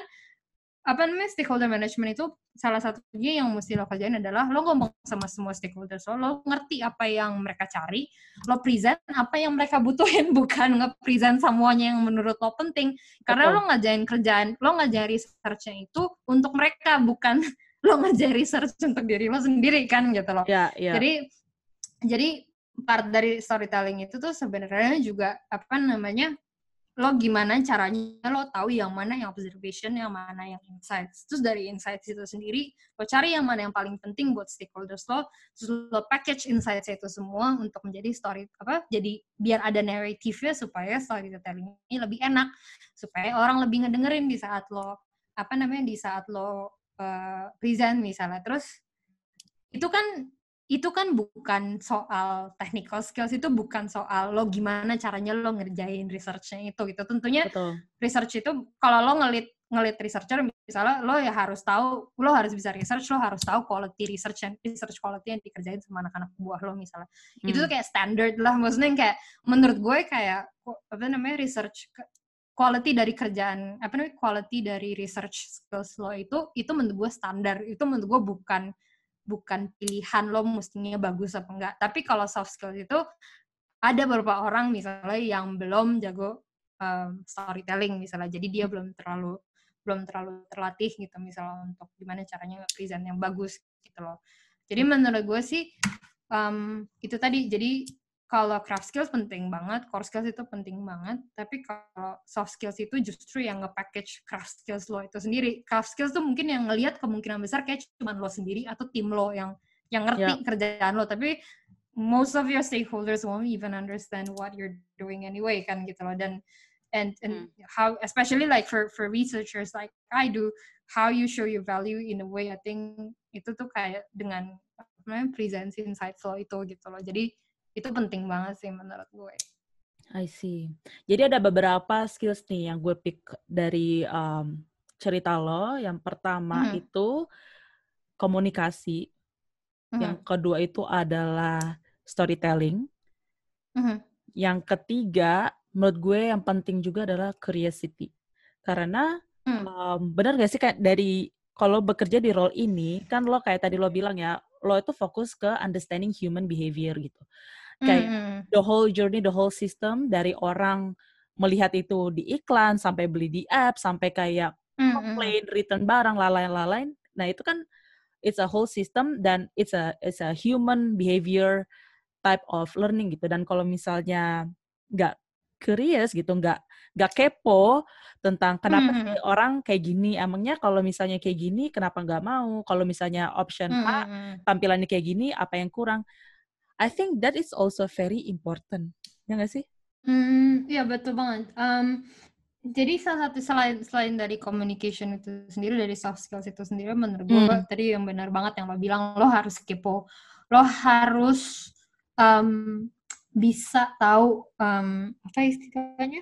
apa namanya stakeholder management itu salah satunya yang mesti lo kerjain adalah lo ngomong sama semua stakeholders lo, lo ngerti apa yang mereka cari, lo present apa yang mereka butuhin, bukan nge-present semuanya yang menurut lo penting. Karena Betul. lo ngajain kerjaan, lo ngajarin research-nya itu untuk mereka, bukan lo ngerjain research untuk diri lo sendiri kan gitu loh. Yeah, yeah. Jadi jadi part dari storytelling itu tuh sebenarnya juga apa namanya lo gimana caranya lo tahu yang mana yang observation, yang mana yang insights. Terus dari insights itu sendiri, lo cari yang mana yang paling penting buat stakeholders lo, terus lo package insights itu semua untuk menjadi story apa? Jadi biar ada narrative-nya supaya storytelling ini lebih enak, supaya orang lebih ngedengerin di saat lo apa namanya di saat lo uh, present misalnya terus itu kan itu kan bukan soal technical skills itu bukan soal lo gimana caranya lo ngerjain researchnya itu gitu tentunya Betul. research itu kalau lo ngelit ngelit researcher misalnya lo ya harus tahu lo harus bisa research lo harus tahu quality research and research quality yang dikerjain sama anak-anak buah lo misalnya hmm. itu tuh kayak standard lah maksudnya kayak menurut gue kayak apa namanya research quality dari kerjaan apa namanya quality dari research skills lo itu itu menurut gue standar itu menurut gue bukan bukan pilihan lo mestinya bagus apa enggak. Tapi kalau soft skills itu ada beberapa orang misalnya yang belum jago um, storytelling misalnya jadi dia belum terlalu belum terlalu terlatih gitu misalnya untuk gimana caranya present yang bagus gitu loh. Jadi menurut gue sih um, itu tadi jadi kalau craft skills penting banget, core skills itu penting banget, tapi kalau soft skills itu justru yang nge-package craft skills lo itu sendiri. Craft skills tuh mungkin yang ngelihat kemungkinan besar kayak cuma lo sendiri atau tim lo yang yang ngerti yeah. kerjaan lo, tapi most of your stakeholders won't even understand what you're doing anyway kan gitu loh dan and and hmm. how especially like for for researchers like I do how you show your value in a way I think itu tuh kayak dengan apa namanya presence insight flow itu gitu loh jadi itu penting banget sih menurut gue. I see. Jadi ada beberapa skills nih yang gue pick dari um, cerita lo. Yang pertama mm. itu komunikasi. Mm. Yang kedua itu adalah storytelling. Mm. Yang ketiga, menurut gue yang penting juga adalah curiosity. Karena mm. um, benar gak sih kayak dari kalau bekerja di role ini, kan lo kayak tadi lo bilang ya, lo itu fokus ke understanding human behavior gitu kayak mm. the whole journey, the whole system dari orang melihat itu di iklan sampai beli di app sampai kayak mm. complain, return barang, lain-lain. Nah itu kan it's a whole system dan it's a it's a human behavior type of learning gitu. Dan kalau misalnya nggak curious gitu, nggak nggak kepo tentang kenapa mm-hmm. sih orang kayak gini. Emangnya kalau misalnya kayak gini, kenapa nggak mau? Kalau misalnya option mm-hmm. A tampilannya kayak gini, apa yang kurang? I think that is also very important. Ya nggak sih? Hmm, ya betul banget. Um, jadi salah satu selain selain dari communication itu sendiri dari soft skills itu sendiri menurut gue hmm. tadi yang benar banget yang lo bilang lo harus kepo, lo harus um, bisa tahu um, apa istilahnya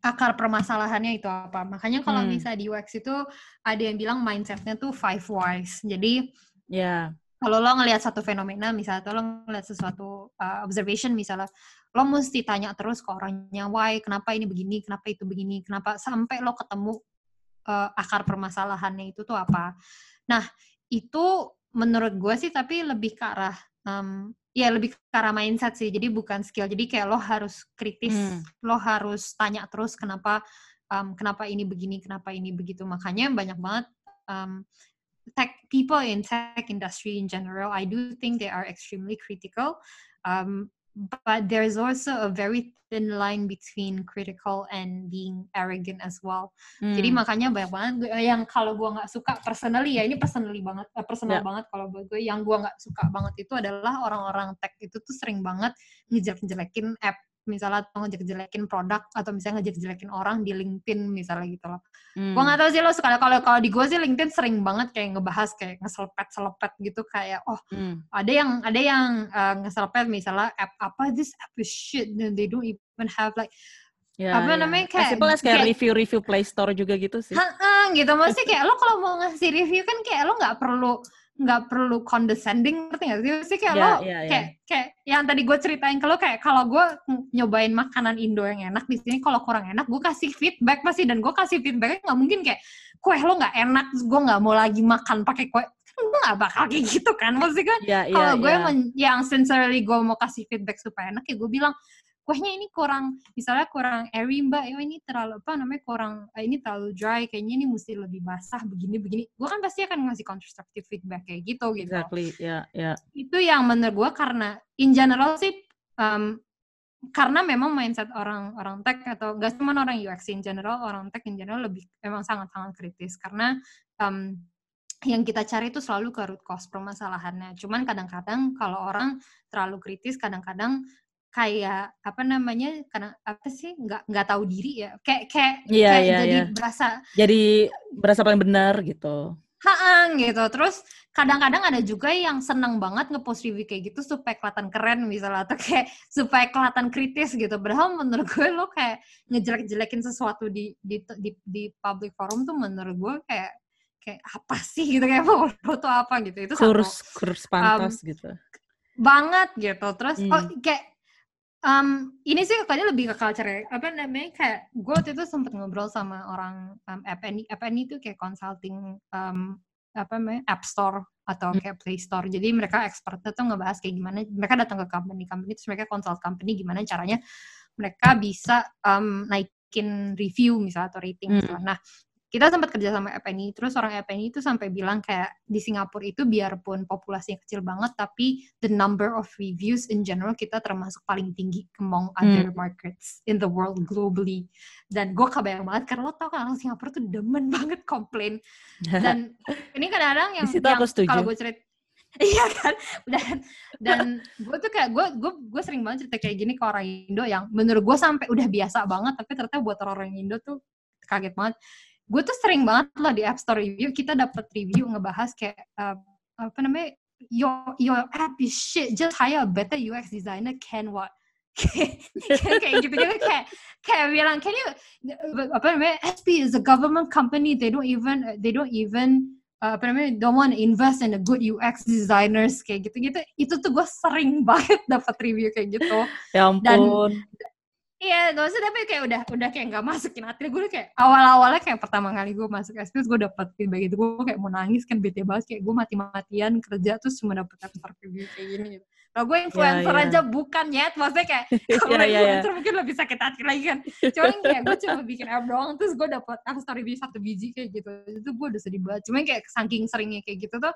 akar permasalahannya itu apa. Makanya kalau hmm. bisa di UX itu ada yang bilang mindsetnya tuh five whys. Jadi ya yeah kalau lo ngelihat satu fenomena misalnya atau lo ngelihat sesuatu uh, observation misalnya lo mesti tanya terus ke orangnya why? Kenapa ini begini? Kenapa itu begini? Kenapa? Sampai lo ketemu uh, akar permasalahannya itu tuh apa. Nah itu menurut gue sih tapi lebih ke arah um, ya lebih ke arah mindset sih jadi bukan skill. Jadi kayak lo harus kritis hmm. lo harus tanya terus kenapa um, kenapa ini begini kenapa ini begitu. Makanya banyak banget um, tech people in tech industry in general, I do think they are extremely critical. Um, but there's also a very thin line between critical and being arrogant as well. Hmm. Jadi makanya banyak banget yang kalau gue nggak suka personally ya ini personally banget, uh, personal yeah. banget kalau buat gue yang gue nggak suka banget itu adalah orang-orang tech itu tuh sering banget ngejelek-jelekin app misalnya atau ngejek-jelekin produk atau misalnya ngejek-jelekin orang di LinkedIn misalnya gitu loh. Hmm. Gue gak tau sih lo suka kalau kalau di gue sih LinkedIn sering banget kayak ngebahas kayak ngeselepet-selepet gitu kayak oh hmm. ada yang ada yang uh, ngeselepet misalnya app apa this app is shit and they don't even have like Ya, apa ya. namanya kayak As kayak review-review Play Store juga gitu sih. Heeh, gitu. Maksudnya kayak lo kalau mau ngasih review kan kayak lo nggak perlu nggak perlu condescending ngerti gak sih? Sih kayak yeah, lo yeah, yeah. kayak kayak yang tadi gue ceritain ke lo kayak kalau gue nyobain makanan Indo yang enak di sini kalau kurang enak gue kasih feedback pasti dan gue kasih feedbacknya nggak mungkin kayak kue lo nggak enak gue nggak mau lagi makan pakai kue kan gue gak bakal kayak gitu kan maksudnya kan yeah, yeah, kalau gue yeah. yang sincerely gue mau kasih feedback supaya enak ya gue bilang kuahnya ini kurang misalnya kurang airy mbak. Ya ini terlalu apa namanya kurang eh, ini terlalu dry. Kayaknya ini mesti lebih basah begini begini gue kan pasti akan ngasih constructive feedback kayak gitu gitu. Exactly. Ya yeah, yeah. itu yang menurut gue karena in general sih um, karena memang mindset orang orang tech atau gak cuma orang UX in general orang tech in general lebih memang sangat sangat kritis. Karena um, yang kita cari itu selalu ke root cause permasalahannya. Cuman kadang-kadang kalau orang terlalu kritis, kadang-kadang kayak apa namanya karena apa sih nggak nggak tahu diri ya kayak kayak, yeah, kayak yeah, jadi yeah. berasa jadi berasa paling benar gitu. Haang gitu. Terus kadang-kadang ada juga yang senang banget ngepost review kayak gitu supaya kelihatan keren misalnya atau kayak supaya kelihatan kritis gitu. Padahal menurut gue lo kayak ngejelek-jelekin sesuatu di di di, di public forum tuh menurut gue kayak kayak apa sih gitu kayak foto apa gitu. Itu kurs kurs pantas um, gitu. banget gitu. Terus hmm. oh kayak Um, ini sih kayaknya lebih ke culture ya. Apa namanya kayak gue waktu itu sempet ngobrol sama orang um, FNI. FNI itu kayak consulting um, apa namanya App Store atau hmm. kayak Play Store. Jadi mereka expertnya tuh ngebahas kayak gimana. Mereka datang ke company-company terus mereka consult company gimana caranya mereka bisa um, naikin review misalnya atau rating. Hmm. Nah kita sempat kerja sama FNI, terus orang FNI itu sampai bilang kayak di Singapura itu biarpun populasinya kecil banget, tapi the number of reviews in general kita termasuk paling tinggi among hmm. other markets in the world globally. Dan gue kebayang banget, karena lo tau kan orang Singapura tuh demen banget komplain. Dan ini kadang-kadang yang, yang kalau gue cerita, iya kan dan dan gue tuh kayak gue gue gue sering banget cerita kayak gini ke orang Indo yang menurut gue sampai udah biasa banget tapi ternyata buat orang Indo tuh kaget banget gue tuh sering banget loh di App Store review kita dapat review ngebahas kayak uh, apa namanya your your app is shit just hire a better UX designer can what? Kayak gitu gitu kayak kayak bilang can you apa namanya SP is a government company they don't even they don't even uh, apa namanya don't want to invest in a good UX designers kayak gitu gitu itu tuh gue sering banget dapat review kayak gitu. Ya ampun. dan Iya, gak usah tapi kayak udah udah kayak nggak masukin hati gue kayak awal-awalnya kayak pertama kali gue masuk SPS gue dapet feedback itu gue kayak mau nangis kan bete banget kayak gue mati-matian kerja terus cuma dapet daftar review kayak gini gitu. Kalau gue influencer yeah, yeah. aja bukan ya, maksudnya kayak kalau yeah, yeah, influencer yeah. mungkin lebih sakit hati lagi kan. Cuman kayak gue cuma bikin app doang terus gue dapet story review satu biji kayak gitu. Itu gue udah sedih banget. Cuman kayak saking seringnya kayak gitu tuh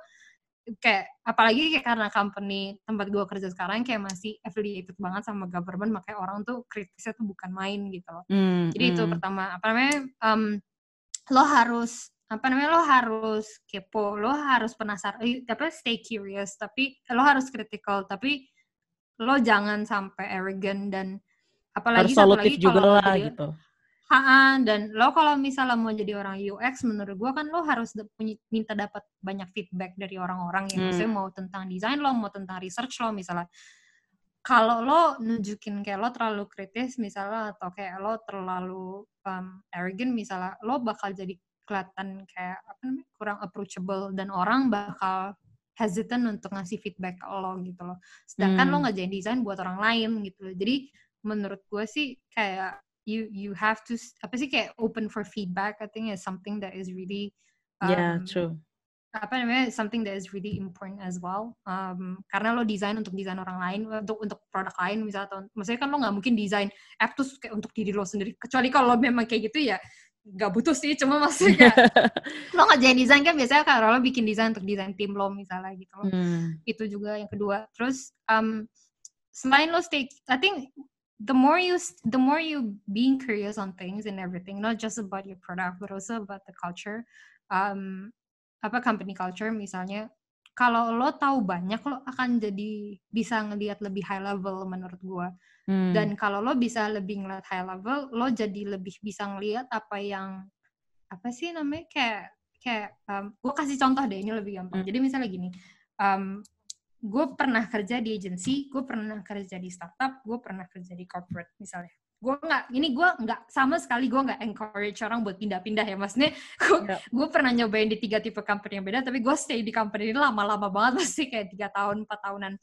kayak apalagi kayak karena company tempat gue kerja sekarang kayak masih affiliated banget sama government makanya orang tuh kritisnya tuh bukan main gitu loh. Mm, Jadi mm. itu hmm. pertama apa namanya um, lo harus apa namanya lo harus kepo, lo harus penasaran, tapi stay curious, tapi lo harus critical, tapi lo jangan sampai arrogant dan apalagi harus apalagi juga lah gitu Ha, dan lo kalau misalnya mau jadi orang UX, menurut gue kan lo harus punya, minta dapat banyak feedback dari orang-orang yang hmm. misalnya mau tentang desain lo, mau tentang research lo misalnya. Kalau lo nunjukin kayak lo terlalu kritis misalnya atau kayak lo terlalu um, arrogant misalnya, lo bakal jadi kelihatan kayak apa namanya kurang approachable dan orang bakal hesitant untuk ngasih feedback ke lo gitu loh. Sedangkan hmm. lo nggak jadi desain buat orang lain gitu. Jadi menurut gue sih kayak you you have to apa sih kayak open for feedback I think is something that is really um, yeah true. apa namanya something that is really important as well. Um, karena lo desain untuk desain orang lain untuk untuk produk lain misalnya atau maksudnya kan lo nggak mungkin desain app tuh kayak untuk diri lo sendiri. Kecuali kalau memang kayak gitu ya nggak butuh sih cuma maksudnya lo nggak jadi desain kan biasanya kalau lo bikin desain untuk desain tim lo misalnya gitu lo hmm. itu juga yang kedua. Terus um, selain lo stay I think the more you the more you being curious on things and everything not just about your product but also about the culture um apa company culture misalnya kalau lo tahu banyak lo akan jadi bisa ngelihat lebih high level menurut gua hmm. dan kalau lo bisa lebih ngeliat high level lo jadi lebih bisa ngelihat apa yang apa sih namanya kayak kayak um, gue kasih contoh deh ini lebih gampang hmm. jadi misalnya gini um, gue pernah kerja di agency, gue pernah kerja di startup, gue pernah kerja di corporate misalnya. Gue nggak, ini gue nggak sama sekali gue nggak encourage orang buat pindah-pindah ya, maksudnya gue yeah. gue pernah nyobain di tiga tipe company yang beda, tapi gue stay di company ini lama-lama banget pasti kayak tiga tahun, empat tahunan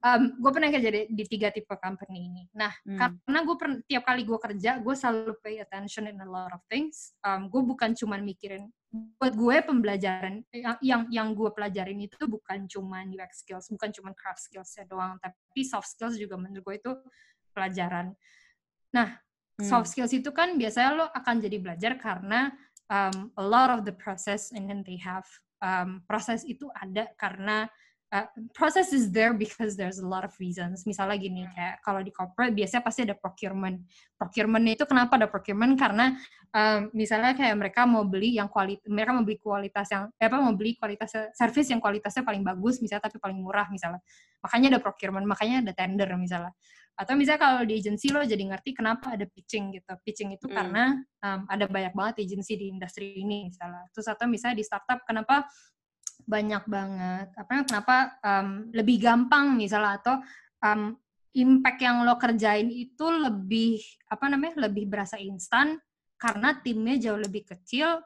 um, gue pernah kerja di, di tiga tipe company ini. Nah, hmm. karena gue tiap kali gue kerja, gue selalu pay attention in a lot of things. Um, gue bukan cuma mikirin, buat gue pembelajaran yang yang, yang gue pelajarin itu bukan cuma UX skills, bukan cuma craft skills ya doang, tapi soft skills juga menurut gue itu pelajaran. Nah, hmm. soft skills itu kan biasanya lo akan jadi belajar karena um, a lot of the process and then they have um, proses itu ada karena uh, process is there because there's a lot of reasons. Misalnya gini, kayak kalau di corporate biasanya pasti ada procurement. Procurement itu kenapa ada procurement? Karena um, misalnya kayak mereka mau beli yang kualitas, mereka mau beli kualitas yang eh, apa mau beli kualitas service yang kualitasnya paling bagus, misalnya tapi paling murah misalnya. Makanya ada procurement, makanya ada tender misalnya. Atau misalnya kalau di agency lo jadi ngerti kenapa ada pitching gitu. Pitching itu hmm. karena um, ada banyak banget agency di industri ini misalnya. Terus atau misalnya di startup kenapa banyak banget. Apa kenapa um, lebih gampang misalnya atau um, impact yang lo kerjain itu lebih apa namanya lebih berasa instan karena timnya jauh lebih kecil.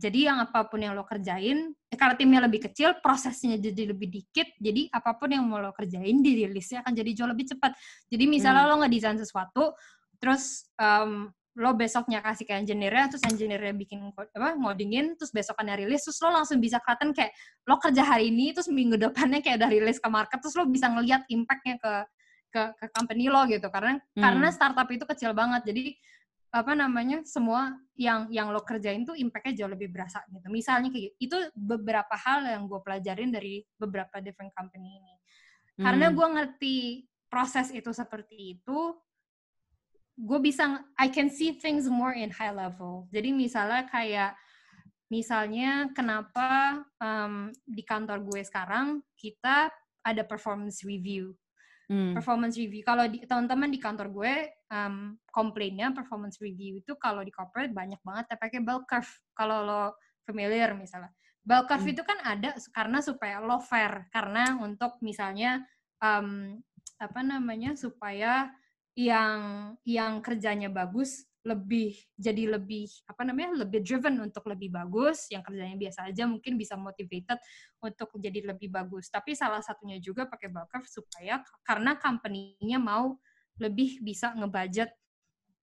Jadi yang apa pun yang lo kerjain eh, karena timnya lebih kecil prosesnya jadi lebih dikit jadi apa pun yang mau lo kerjain dirilisnya akan jadi jauh lebih cepat. Jadi misalnya hmm. lo ngedesain sesuatu terus um, lo besoknya kasih ke engineer terus engineer bikin apa ngodingin terus besokannya rilis terus lo langsung bisa kelihatan kayak lo kerja hari ini terus minggu depannya kayak udah rilis ke market terus lo bisa ngelihat impactnya ke ke ke company lo gitu karena hmm. karena startup itu kecil banget jadi apa namanya semua yang yang lo kerjain tuh impactnya jauh lebih berasa gitu misalnya kayak gitu. itu beberapa hal yang gue pelajarin dari beberapa different company ini karena hmm. gue ngerti proses itu seperti itu gue bisa I can see things more in high level. Jadi misalnya kayak misalnya kenapa um, di kantor gue sekarang kita ada performance review. Hmm. Performance review. Kalau teman-teman di kantor gue um, komplainnya performance review itu kalau di corporate banyak banget tapi pakai bell curve. Kalau lo familiar misalnya. Bell curve hmm. itu kan ada karena supaya lo fair karena untuk misalnya um, apa namanya supaya yang yang kerjanya bagus lebih jadi lebih apa namanya lebih driven untuk lebih bagus yang kerjanya biasa aja mungkin bisa motivated untuk jadi lebih bagus. Tapi salah satunya juga pakai backup supaya karena company-nya mau lebih bisa ngebudget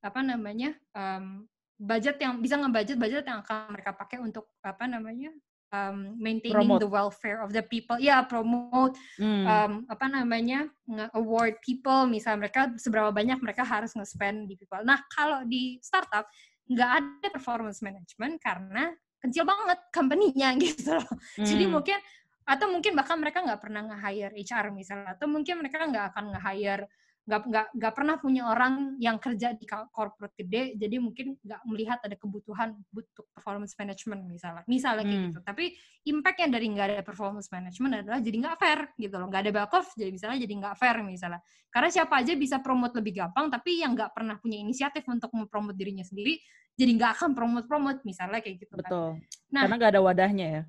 apa namanya um, budget yang bisa ngebudget budget yang akan mereka pakai untuk apa namanya um, maintaining promote. the welfare of the people ya yeah, promote hmm. um, apa namanya award people misalnya mereka seberapa banyak mereka harus nge-spend di people nah kalau di startup nggak ada performance management karena kecil banget company-nya gitu loh hmm. jadi mungkin atau mungkin bahkan mereka nggak pernah nge-hire HR misalnya atau mungkin mereka nggak akan nge-hire nggak nggak nggak pernah punya orang yang kerja di corporate gede jadi mungkin nggak melihat ada kebutuhan butuh performance management misalnya misalnya kayak hmm. gitu tapi impactnya dari nggak ada performance management adalah jadi nggak fair gitu loh nggak ada back off jadi misalnya jadi nggak fair misalnya karena siapa aja bisa promote lebih gampang tapi yang nggak pernah punya inisiatif untuk mempromot dirinya sendiri jadi nggak akan promote promote misalnya kayak gitu kan. betul kan. nah karena nggak ada wadahnya ya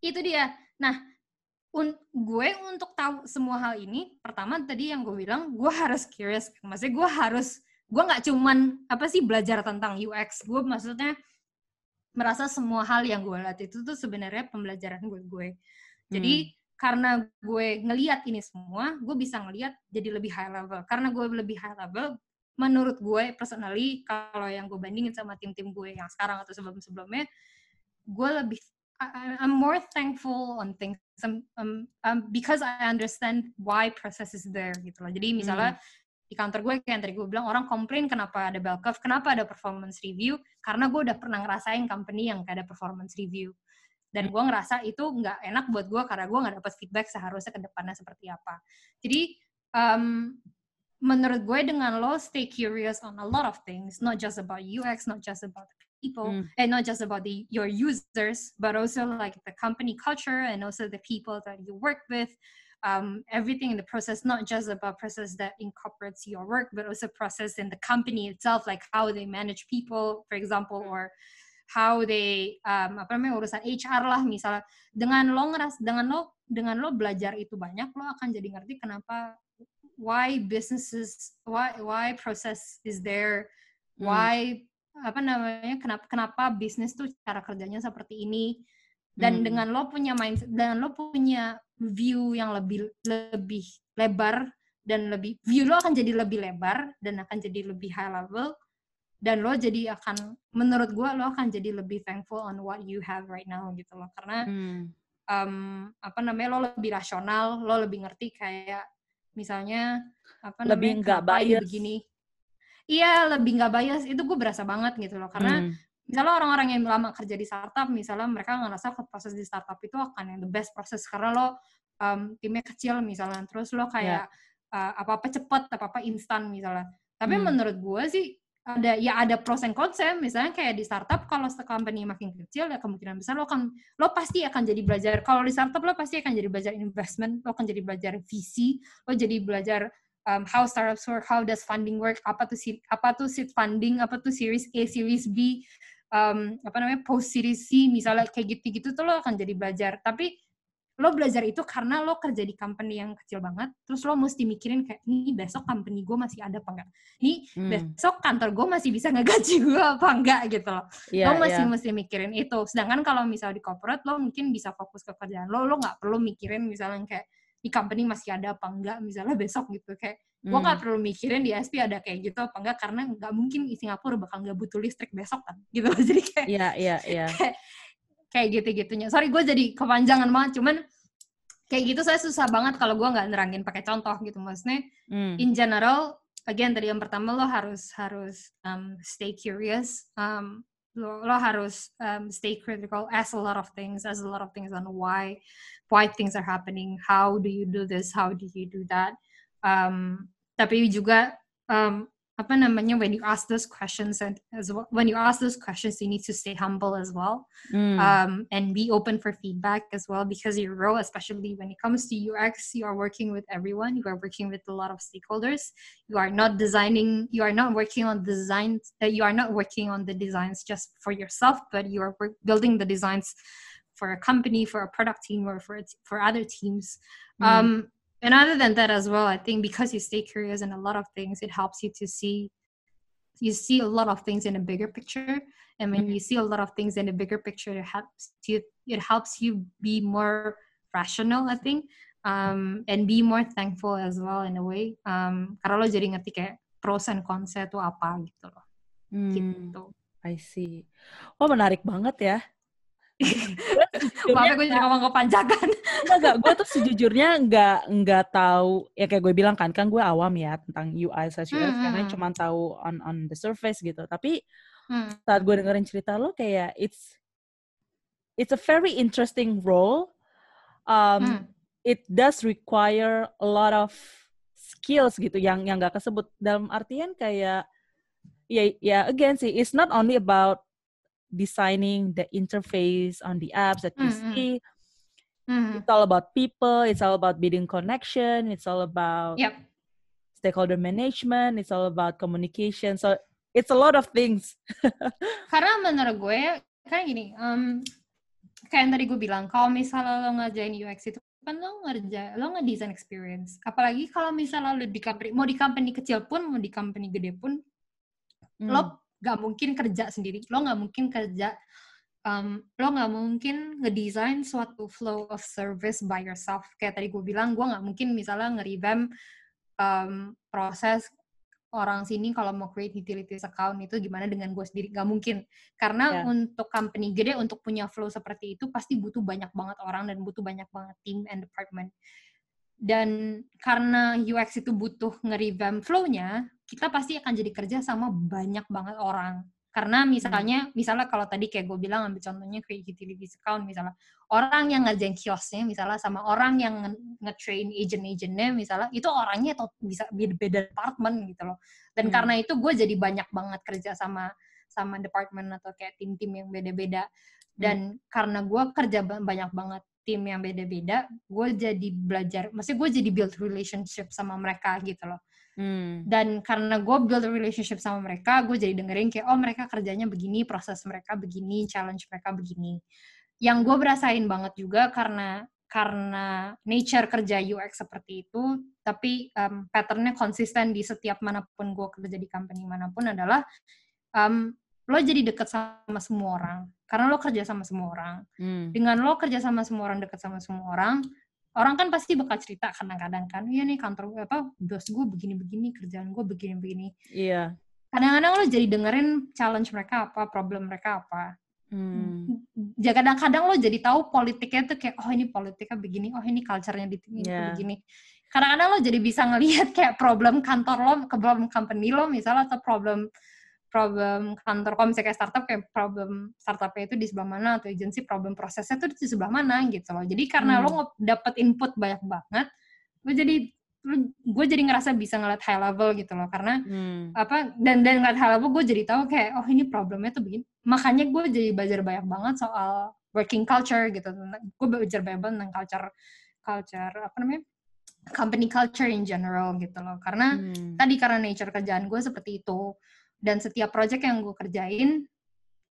itu dia nah un gue untuk tahu semua hal ini pertama tadi yang gue bilang gue harus curious. Maksudnya gue harus gue nggak cuman apa sih belajar tentang UX gue maksudnya merasa semua hal yang gue lihat itu tuh sebenarnya pembelajaran gue gue. Jadi hmm. karena gue ngeliat ini semua gue bisa ngeliat jadi lebih high level. Karena gue lebih high level menurut gue personally kalau yang gue bandingin sama tim-tim gue yang sekarang atau sebelum-sebelumnya gue lebih I'm more thankful on things um, um, um, because I understand why process is there gitu loh. Jadi misalnya hmm. di kantor gue kayak yang tadi gue bilang orang komplain kenapa ada bell curve, kenapa ada performance review karena gue udah pernah ngerasain company yang kayak ada performance review dan gue ngerasa itu nggak enak buat gue karena gue nggak dapat feedback seharusnya ke depannya seperti apa. Jadi um, menurut gue dengan lo stay curious on a lot of things, not just about UX, not just about people, mm. and not just about the your users, but also like the company culture and also the people that you work with. Um, everything in the process, not just about process that incorporates your work, but also process in the company itself, like how they manage people, for example, or how they um, apa namanya urusan HR lah misalnya dengan lo ngeras dengan lo dengan lo belajar itu banyak lo akan jadi ngerti kenapa why businesses why why process is there hmm. why apa namanya kenapa kenapa bisnis tuh cara kerjanya seperti ini dan hmm. dengan lo punya mindset dan lo punya view yang lebih lebih lebar dan lebih view lo akan jadi lebih lebar dan akan jadi lebih high level dan lo jadi akan menurut gue lo akan jadi lebih thankful on what you have right now gitu loh karena hmm. um, apa namanya lo lebih rasional lo lebih ngerti kayak misalnya apa lebih nggak bias begini iya lebih nggak bias. Itu gue berasa banget gitu loh. Karena hmm. misalnya orang-orang yang lama kerja di startup misalnya mereka ngerasa proses di startup itu akan yang the best proses. Karena lo um, timnya kecil misalnya. Terus lo kayak yeah. uh, apa apa cepet apa apa instan misalnya. Tapi hmm. menurut gue sih ada ya ada pros and cons ya. Misalnya kayak di startup kalau company makin kecil ya kemungkinan besar lo kan lo pasti akan jadi belajar. Kalau di startup lo pasti akan jadi belajar investment lo akan jadi belajar visi lo jadi belajar um, how startups work how does funding work apa tuh apa tuh seed funding apa tuh series A series B um, apa namanya post series C misalnya kayak gitu-gitu tuh lo akan jadi belajar tapi lo belajar itu karena lo kerja di company yang kecil banget, terus lo mesti mikirin kayak, ini besok company gue masih ada apa enggak? Ini hmm. besok kantor gue masih bisa ngegaji gue apa enggak gitu loh. Yeah, lo masih yeah. mesti mikirin itu. Sedangkan kalau misal di corporate, lo mungkin bisa fokus ke kerjaan lo, lo nggak perlu mikirin misalnya kayak, di company masih ada apa enggak misalnya besok gitu kayak gue nggak hmm. perlu mikirin di SP ada kayak gitu apa enggak karena nggak mungkin di Singapura bakal nggak butuh listrik besok kan gitu jadi kayak iya iya iya kayak gitu-gitunya. Sorry gue jadi kepanjangan banget, cuman kayak gitu saya susah banget kalau gue nggak nerangin pakai contoh gitu maksudnya. Mm. In general, again tadi yang pertama lo harus harus um, stay curious, um, lo, lo harus um, stay critical, ask a lot of things, ask a lot of things on why why things are happening, how do you do this, how do you do that. Um, tapi juga um, apa namanya when you ask those questions and as well, when you ask those questions you need to stay humble as well mm. um, and be open for feedback as well because your role especially when it comes to ux you are working with everyone you are working with a lot of stakeholders you are not designing you are not working on designs uh, you are not working on the designs just for yourself but you are building the designs for a company for a product team or for for other teams mm. um, and other than that as well i think because you stay curious in a lot of things it helps you to see you see a lot of things in a bigger picture and when mm-hmm. you see a lot of things in a bigger picture it helps you it helps you be more rational i think um, and be more thankful as well in a way um, karena lo jadi ngerti kayak pros and cons itu apa gitu loh hmm, gitu I see. Oh menarik banget ya. Maaf gue jadi ngomong kepanjangan. Enggak, gue tuh sejujurnya nggak nggak tahu ya kayak gue bilang kan kan gue awam ya tentang UI slash UX hmm, karena cuma tahu on on the surface gitu. Tapi hmm. saat gue dengerin cerita lo kayak it's it's a very interesting role. Um, hmm. It does require a lot of skills gitu yang yang nggak kesebut dalam artian kayak ya ya again sih it's not only about designing the interface on the apps that you mm-hmm. see. Mm-hmm. It's all about people. It's all about building connection. It's all about yep. stakeholder management. It's all about communication. So it's a lot of things. Karena menurut gue kayak gini, um, kayak yang tadi gue bilang, kalau misalnya lo ngajain UX itu kan lo ngerja, lo ngedesain experience. Apalagi kalau misalnya lo di company, mau di company kecil pun, mau di company gede pun, hmm. lo gak mungkin kerja sendiri. Lo gak mungkin kerja um, lo gak mungkin ngedesain suatu flow of service by yourself. Kayak tadi gue bilang gue gak mungkin misalnya nge-revamp um, proses orang sini kalau mau create utilities account itu gimana dengan gue sendiri. Gak mungkin. Karena yeah. untuk company gede untuk punya flow seperti itu pasti butuh banyak banget orang dan butuh banyak banget team and department dan karena UX itu butuh nge-revamp flow-nya kita pasti akan jadi kerja sama banyak banget orang Karena misalnya, misalnya kalau tadi kayak gue bilang ambil contohnya kayak utilities account misalnya, orang yang ngerjain kiosnya misalnya sama orang yang nge-train agent-agentnya misalnya, itu orangnya atau bisa beda department gitu loh. Dan hmm. karena itu gue jadi banyak banget kerja sama sama department atau kayak tim-tim yang beda-beda. Dan hmm. karena gue kerja banyak banget tim yang beda-beda, gue jadi belajar, maksudnya gue jadi build relationship sama mereka gitu loh. Hmm. Dan karena gue build relationship sama mereka, gue jadi dengerin kayak, oh mereka kerjanya begini, proses mereka begini, challenge mereka begini. Yang gue berasain banget juga karena karena nature kerja UX seperti itu, tapi um, patternnya konsisten di setiap mana pun gue kerja di company mana pun adalah um, lo jadi deket sama semua orang karena lo kerja sama semua orang. Hmm. Dengan lo kerja sama semua orang, deket sama semua orang, orang kan pasti bakal cerita kadang-kadang kan iya nih kantor apa bos gue begini-begini kerjaan gue begini-begini iya kadang-kadang lo jadi dengerin challenge mereka apa problem mereka apa hmm. ya kadang-kadang lo jadi tahu politiknya tuh kayak oh ini politiknya begini oh ini culture-nya di sini yeah. begini kadang-kadang lo jadi bisa ngelihat kayak problem kantor lo problem company lo misalnya atau problem problem kantor kalau misalnya kayak startup kayak problem startupnya itu di sebelah mana atau agensi problem prosesnya itu di sebelah mana gitu loh jadi karena hmm. lo dapet input banyak banget gue jadi gue jadi ngerasa bisa ngeliat high level gitu loh karena hmm. apa dan dan ngeliat high level gue jadi tahu kayak oh ini problemnya tuh begini makanya gue jadi belajar banyak banget soal working culture gitu gue belajar banyak banget tentang culture culture apa namanya company culture in general gitu loh karena hmm. tadi karena nature kerjaan gue seperti itu dan setiap project yang gue kerjain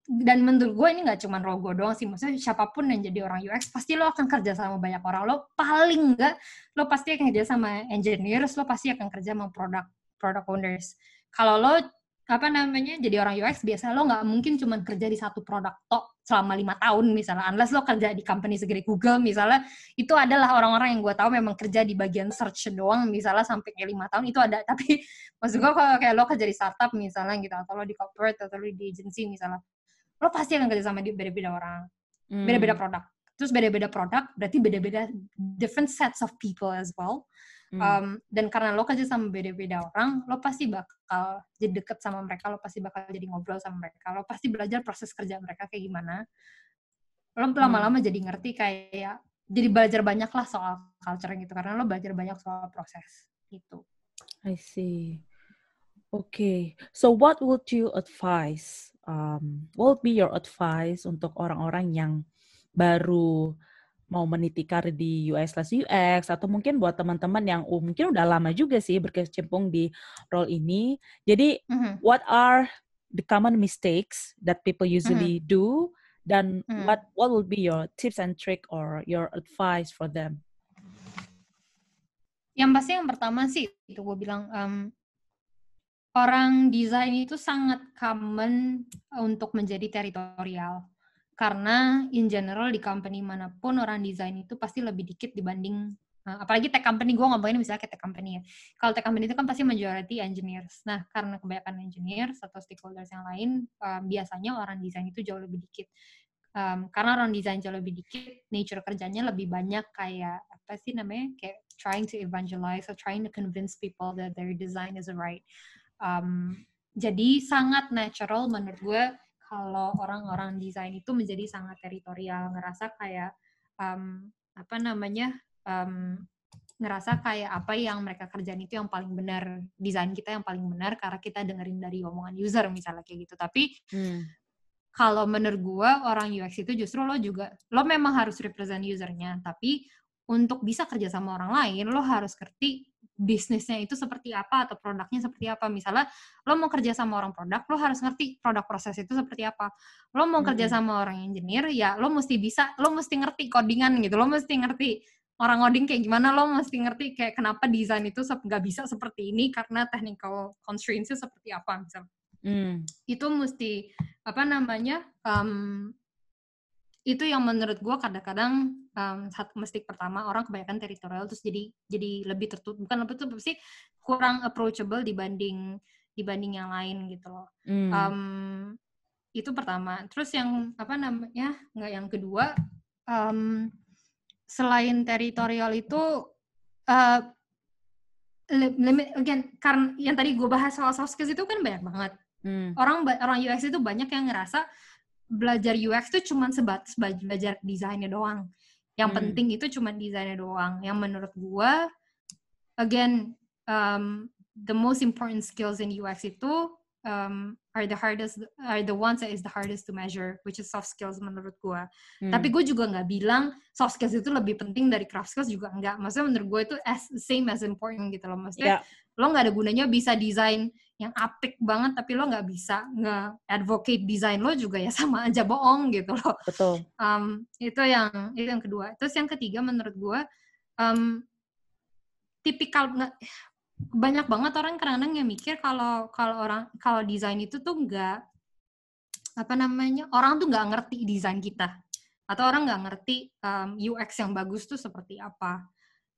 dan menurut gue ini nggak cuma logo doang sih maksudnya siapa pun yang jadi orang UX pasti lo akan kerja sama banyak orang. Lo paling nggak lo pasti akan kerja sama engineers lo pasti akan kerja sama product product owners. Kalau lo apa namanya jadi orang UX biasa lo nggak mungkin cuma kerja di satu produk tok selama lima tahun misalnya. Unless lo kerja di company segede Google misalnya itu adalah orang-orang yang gue tahu memang kerja di bagian search doang misalnya sampai kayak lima tahun itu ada. Tapi maksud gue kalau kayak lo kerja di startup misalnya gitu atau lo di corporate atau lo di agency misalnya lo pasti akan kerja sama di beda-beda orang. Hmm. beda-beda produk. Terus beda-beda produk berarti beda-beda different sets of people as well Hmm. Um, dan karena lo kerja sama beda-beda orang, lo pasti bakal jadi deket sama mereka, lo pasti bakal jadi ngobrol sama mereka, lo pasti belajar proses kerja mereka kayak gimana. Lo hmm. lama-lama hmm. jadi ngerti kayak, jadi belajar banyak lah soal culture gitu, karena lo belajar banyak soal proses gitu. I see. Okay, so what would you advise? Um, what would be your advice untuk orang-orang yang baru mau meniti karir di UI slash UX atau mungkin buat teman-teman yang uh, mungkin udah lama juga sih berkecimpung di role ini. Jadi mm-hmm. what are the common mistakes that people usually mm-hmm. do dan mm-hmm. what what would be your tips and trick or your advice for them? Yang pasti yang pertama sih itu gue bilang um, orang desain itu sangat common untuk menjadi teritorial karena in general di company mana pun orang desain itu pasti lebih dikit dibanding uh, apalagi tech company gue ngomongin misalnya kayak tech company ya. Kalau tech company itu kan pasti majority engineers. Nah karena kebanyakan engineers atau stakeholders yang lain um, biasanya orang desain itu jauh lebih dikit. Um, karena orang desain jauh lebih dikit nature kerjanya lebih banyak kayak apa sih namanya kayak trying to evangelize or trying to convince people that their design is right. Um, jadi sangat natural menurut gue kalau orang-orang desain itu menjadi sangat teritorial, ngerasa kayak um, apa namanya um, ngerasa kayak apa yang mereka kerjain itu yang paling benar, desain kita yang paling benar karena kita dengerin dari omongan user misalnya kayak gitu. Tapi hmm. kalau menurut gue orang UX itu justru lo juga lo memang harus represent usernya, tapi untuk bisa kerja sama orang lain lo harus ngerti bisnisnya itu seperti apa atau produknya seperti apa. Misalnya lo mau kerja sama orang produk, lo harus ngerti produk proses itu seperti apa. Lo mau hmm. kerja sama orang engineer, ya lo mesti bisa, lo mesti ngerti codingan gitu, lo mesti ngerti orang ngoding kayak gimana, lo mesti ngerti kayak kenapa desain itu nggak bisa seperti ini karena technical constraints-nya seperti apa misalnya. Hmm. Itu mesti apa namanya um, itu yang menurut gue kadang-kadang um, satu mistik pertama orang kebanyakan teritorial terus jadi jadi lebih tertutup bukan lebih tertutup sih kurang approachable dibanding dibanding yang lain gitu loh mm. um, itu pertama terus yang apa namanya nggak yang kedua um, selain teritorial itu uh, limit again karena yang tadi gue bahas soal soft skills itu kan banyak banget Hmm. Orang orang UX itu banyak yang ngerasa belajar UX itu cuma sebatas belajar desainnya doang. Yang hmm. penting itu cuma desainnya doang. Yang menurut gua again um, the most important skills in UX itu um, are the hardest are the ones that is the hardest to measure, which is soft skills menurut gue. Hmm. Tapi gue juga nggak bilang soft skills itu lebih penting dari craft skills juga nggak. Maksudnya menurut gue itu as same as important gitu loh. Maksudnya yeah. lo nggak ada gunanya bisa desain yang apik banget tapi lo nggak bisa nge-advocate desain lo juga ya sama aja bohong gitu loh. Betul. Um, itu yang itu yang kedua. Terus yang ketiga menurut gue um, tipikal banyak banget orang kadang-kadang yang mikir kalau kalau orang kalau desain itu tuh nggak apa namanya orang tuh nggak ngerti desain kita atau orang nggak ngerti um, UX yang bagus tuh seperti apa.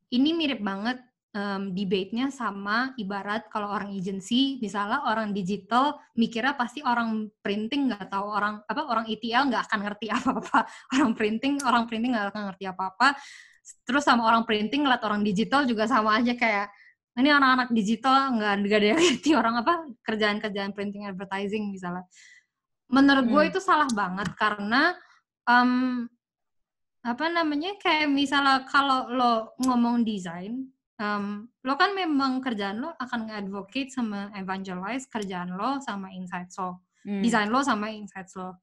Ini mirip banget um, debate-nya sama ibarat kalau orang agency, misalnya orang digital mikirnya pasti orang printing nggak tahu orang apa orang ETL nggak akan ngerti apa-apa. Orang printing orang printing nggak akan ngerti apa-apa. Terus sama orang printing ngeliat orang digital juga sama aja kayak ini anak-anak digital nggak nggak ada yang ngerti orang apa kerjaan-kerjaan printing advertising misalnya menurut gue hmm. itu salah banget karena um, apa namanya kayak misalnya kalau lo ngomong desain um, lo kan memang kerjaan lo akan nge-advocate sama evangelize kerjaan lo sama insight lo hmm. desain lo sama insight lo.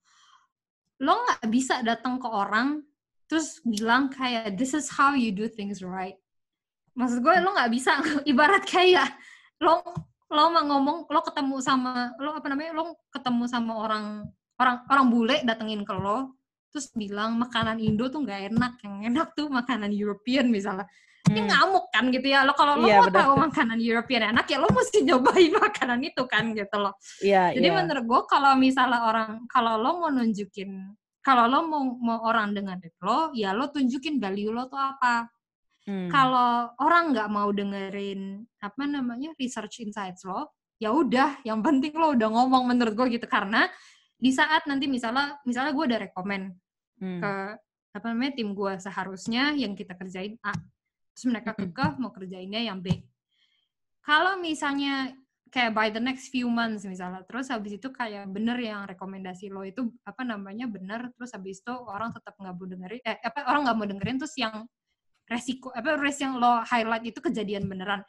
Lo nggak bisa datang ke orang terus bilang kayak this is how you do things right. Maksud gue lo nggak bisa. Ibarat kayak lo lo mau ngomong lo ketemu sama lo apa namanya lo ketemu sama orang orang orang bule datengin ke lo terus bilang makanan Indo tuh nggak enak yang enak tuh makanan European misalnya hmm. ini ngamuk kan gitu ya lo kalau lo iya, mau tahu makanan European enak ya lo mesti nyobain makanan itu kan gitu loh yeah, jadi yeah. menurut gue kalau misalnya orang kalau lo mau nunjukin kalau lo mau mau orang dengan lo ya lo tunjukin value lo tuh apa Hmm. Kalau orang nggak mau dengerin apa namanya research insights lo, ya udah, yang penting lo udah ngomong menurut gue gitu karena di saat nanti misalnya misalnya gue udah rekomend hmm. ke apa namanya tim gue seharusnya yang kita kerjain A, terus mereka kekeh mau kerjainnya yang B. Kalau misalnya kayak by the next few months misalnya, terus habis itu kayak bener yang rekomendasi lo itu apa namanya bener, terus habis itu orang tetap nggak mau dengerin, eh apa orang nggak mau dengerin, terus yang resiko apa risk yang lo highlight itu kejadian beneran.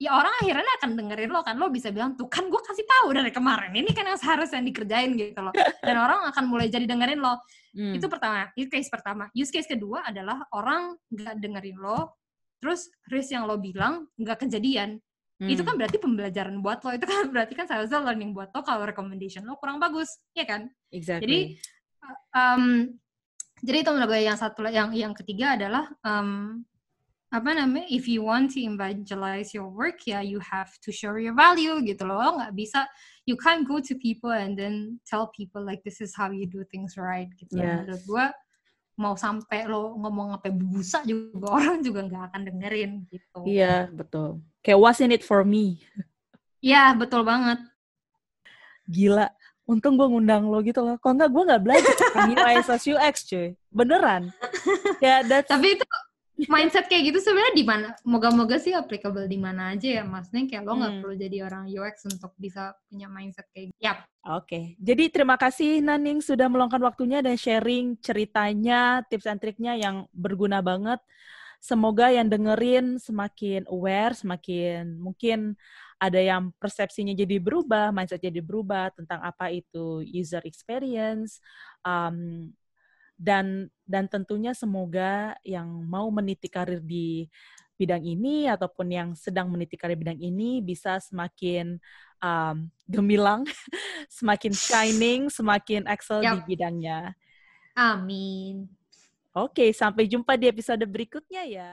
Ya orang akhirnya akan dengerin lo kan lo bisa bilang tuh kan gue kasih tahu dari kemarin ini kan yang seharusnya dikerjain gitu loh. Dan orang akan mulai jadi dengerin lo. Hmm. itu pertama use case pertama. Use case kedua adalah orang nggak dengerin lo terus risk yang lo bilang nggak kejadian hmm. itu kan berarti pembelajaran buat lo itu kan berarti kan seharusnya learning buat lo kalau recommendation lo kurang bagus ya kan exactly. jadi um, jadi itu menurut gue yang satu yang yang ketiga adalah um, apa namanya if you want to evangelize your work ya yeah, you have to show your value gitu loh nggak bisa you can't go to people and then tell people like this is how you do things right gitu yes. menurut gue mau sampai lo ngomong apa busa juga orang juga nggak akan dengerin gitu iya betul kayak what's in it for me Iya, betul banget. Gila untung gue ngundang lo gitu loh. Kok enggak gue nggak belajar UI slash UX cuy. Beneran. ya that's... Tapi itu mindset kayak gitu sebenarnya di mana? Moga-moga sih applicable di mana aja ya. Maksudnya kayak lo nggak hmm. perlu jadi orang UX untuk bisa punya mindset kayak gitu. Yap. Oke. Okay. Jadi terima kasih Naning sudah meluangkan waktunya dan sharing ceritanya, tips and triknya yang berguna banget. Semoga yang dengerin semakin aware, semakin mungkin ada yang persepsinya jadi berubah, mindset jadi berubah tentang apa itu user experience, um, dan dan tentunya semoga yang mau meniti karir di bidang ini ataupun yang sedang meniti karir bidang ini bisa semakin um, gemilang, semakin shining, semakin excel yep. di bidangnya. Amin. Oke, sampai jumpa di episode berikutnya ya.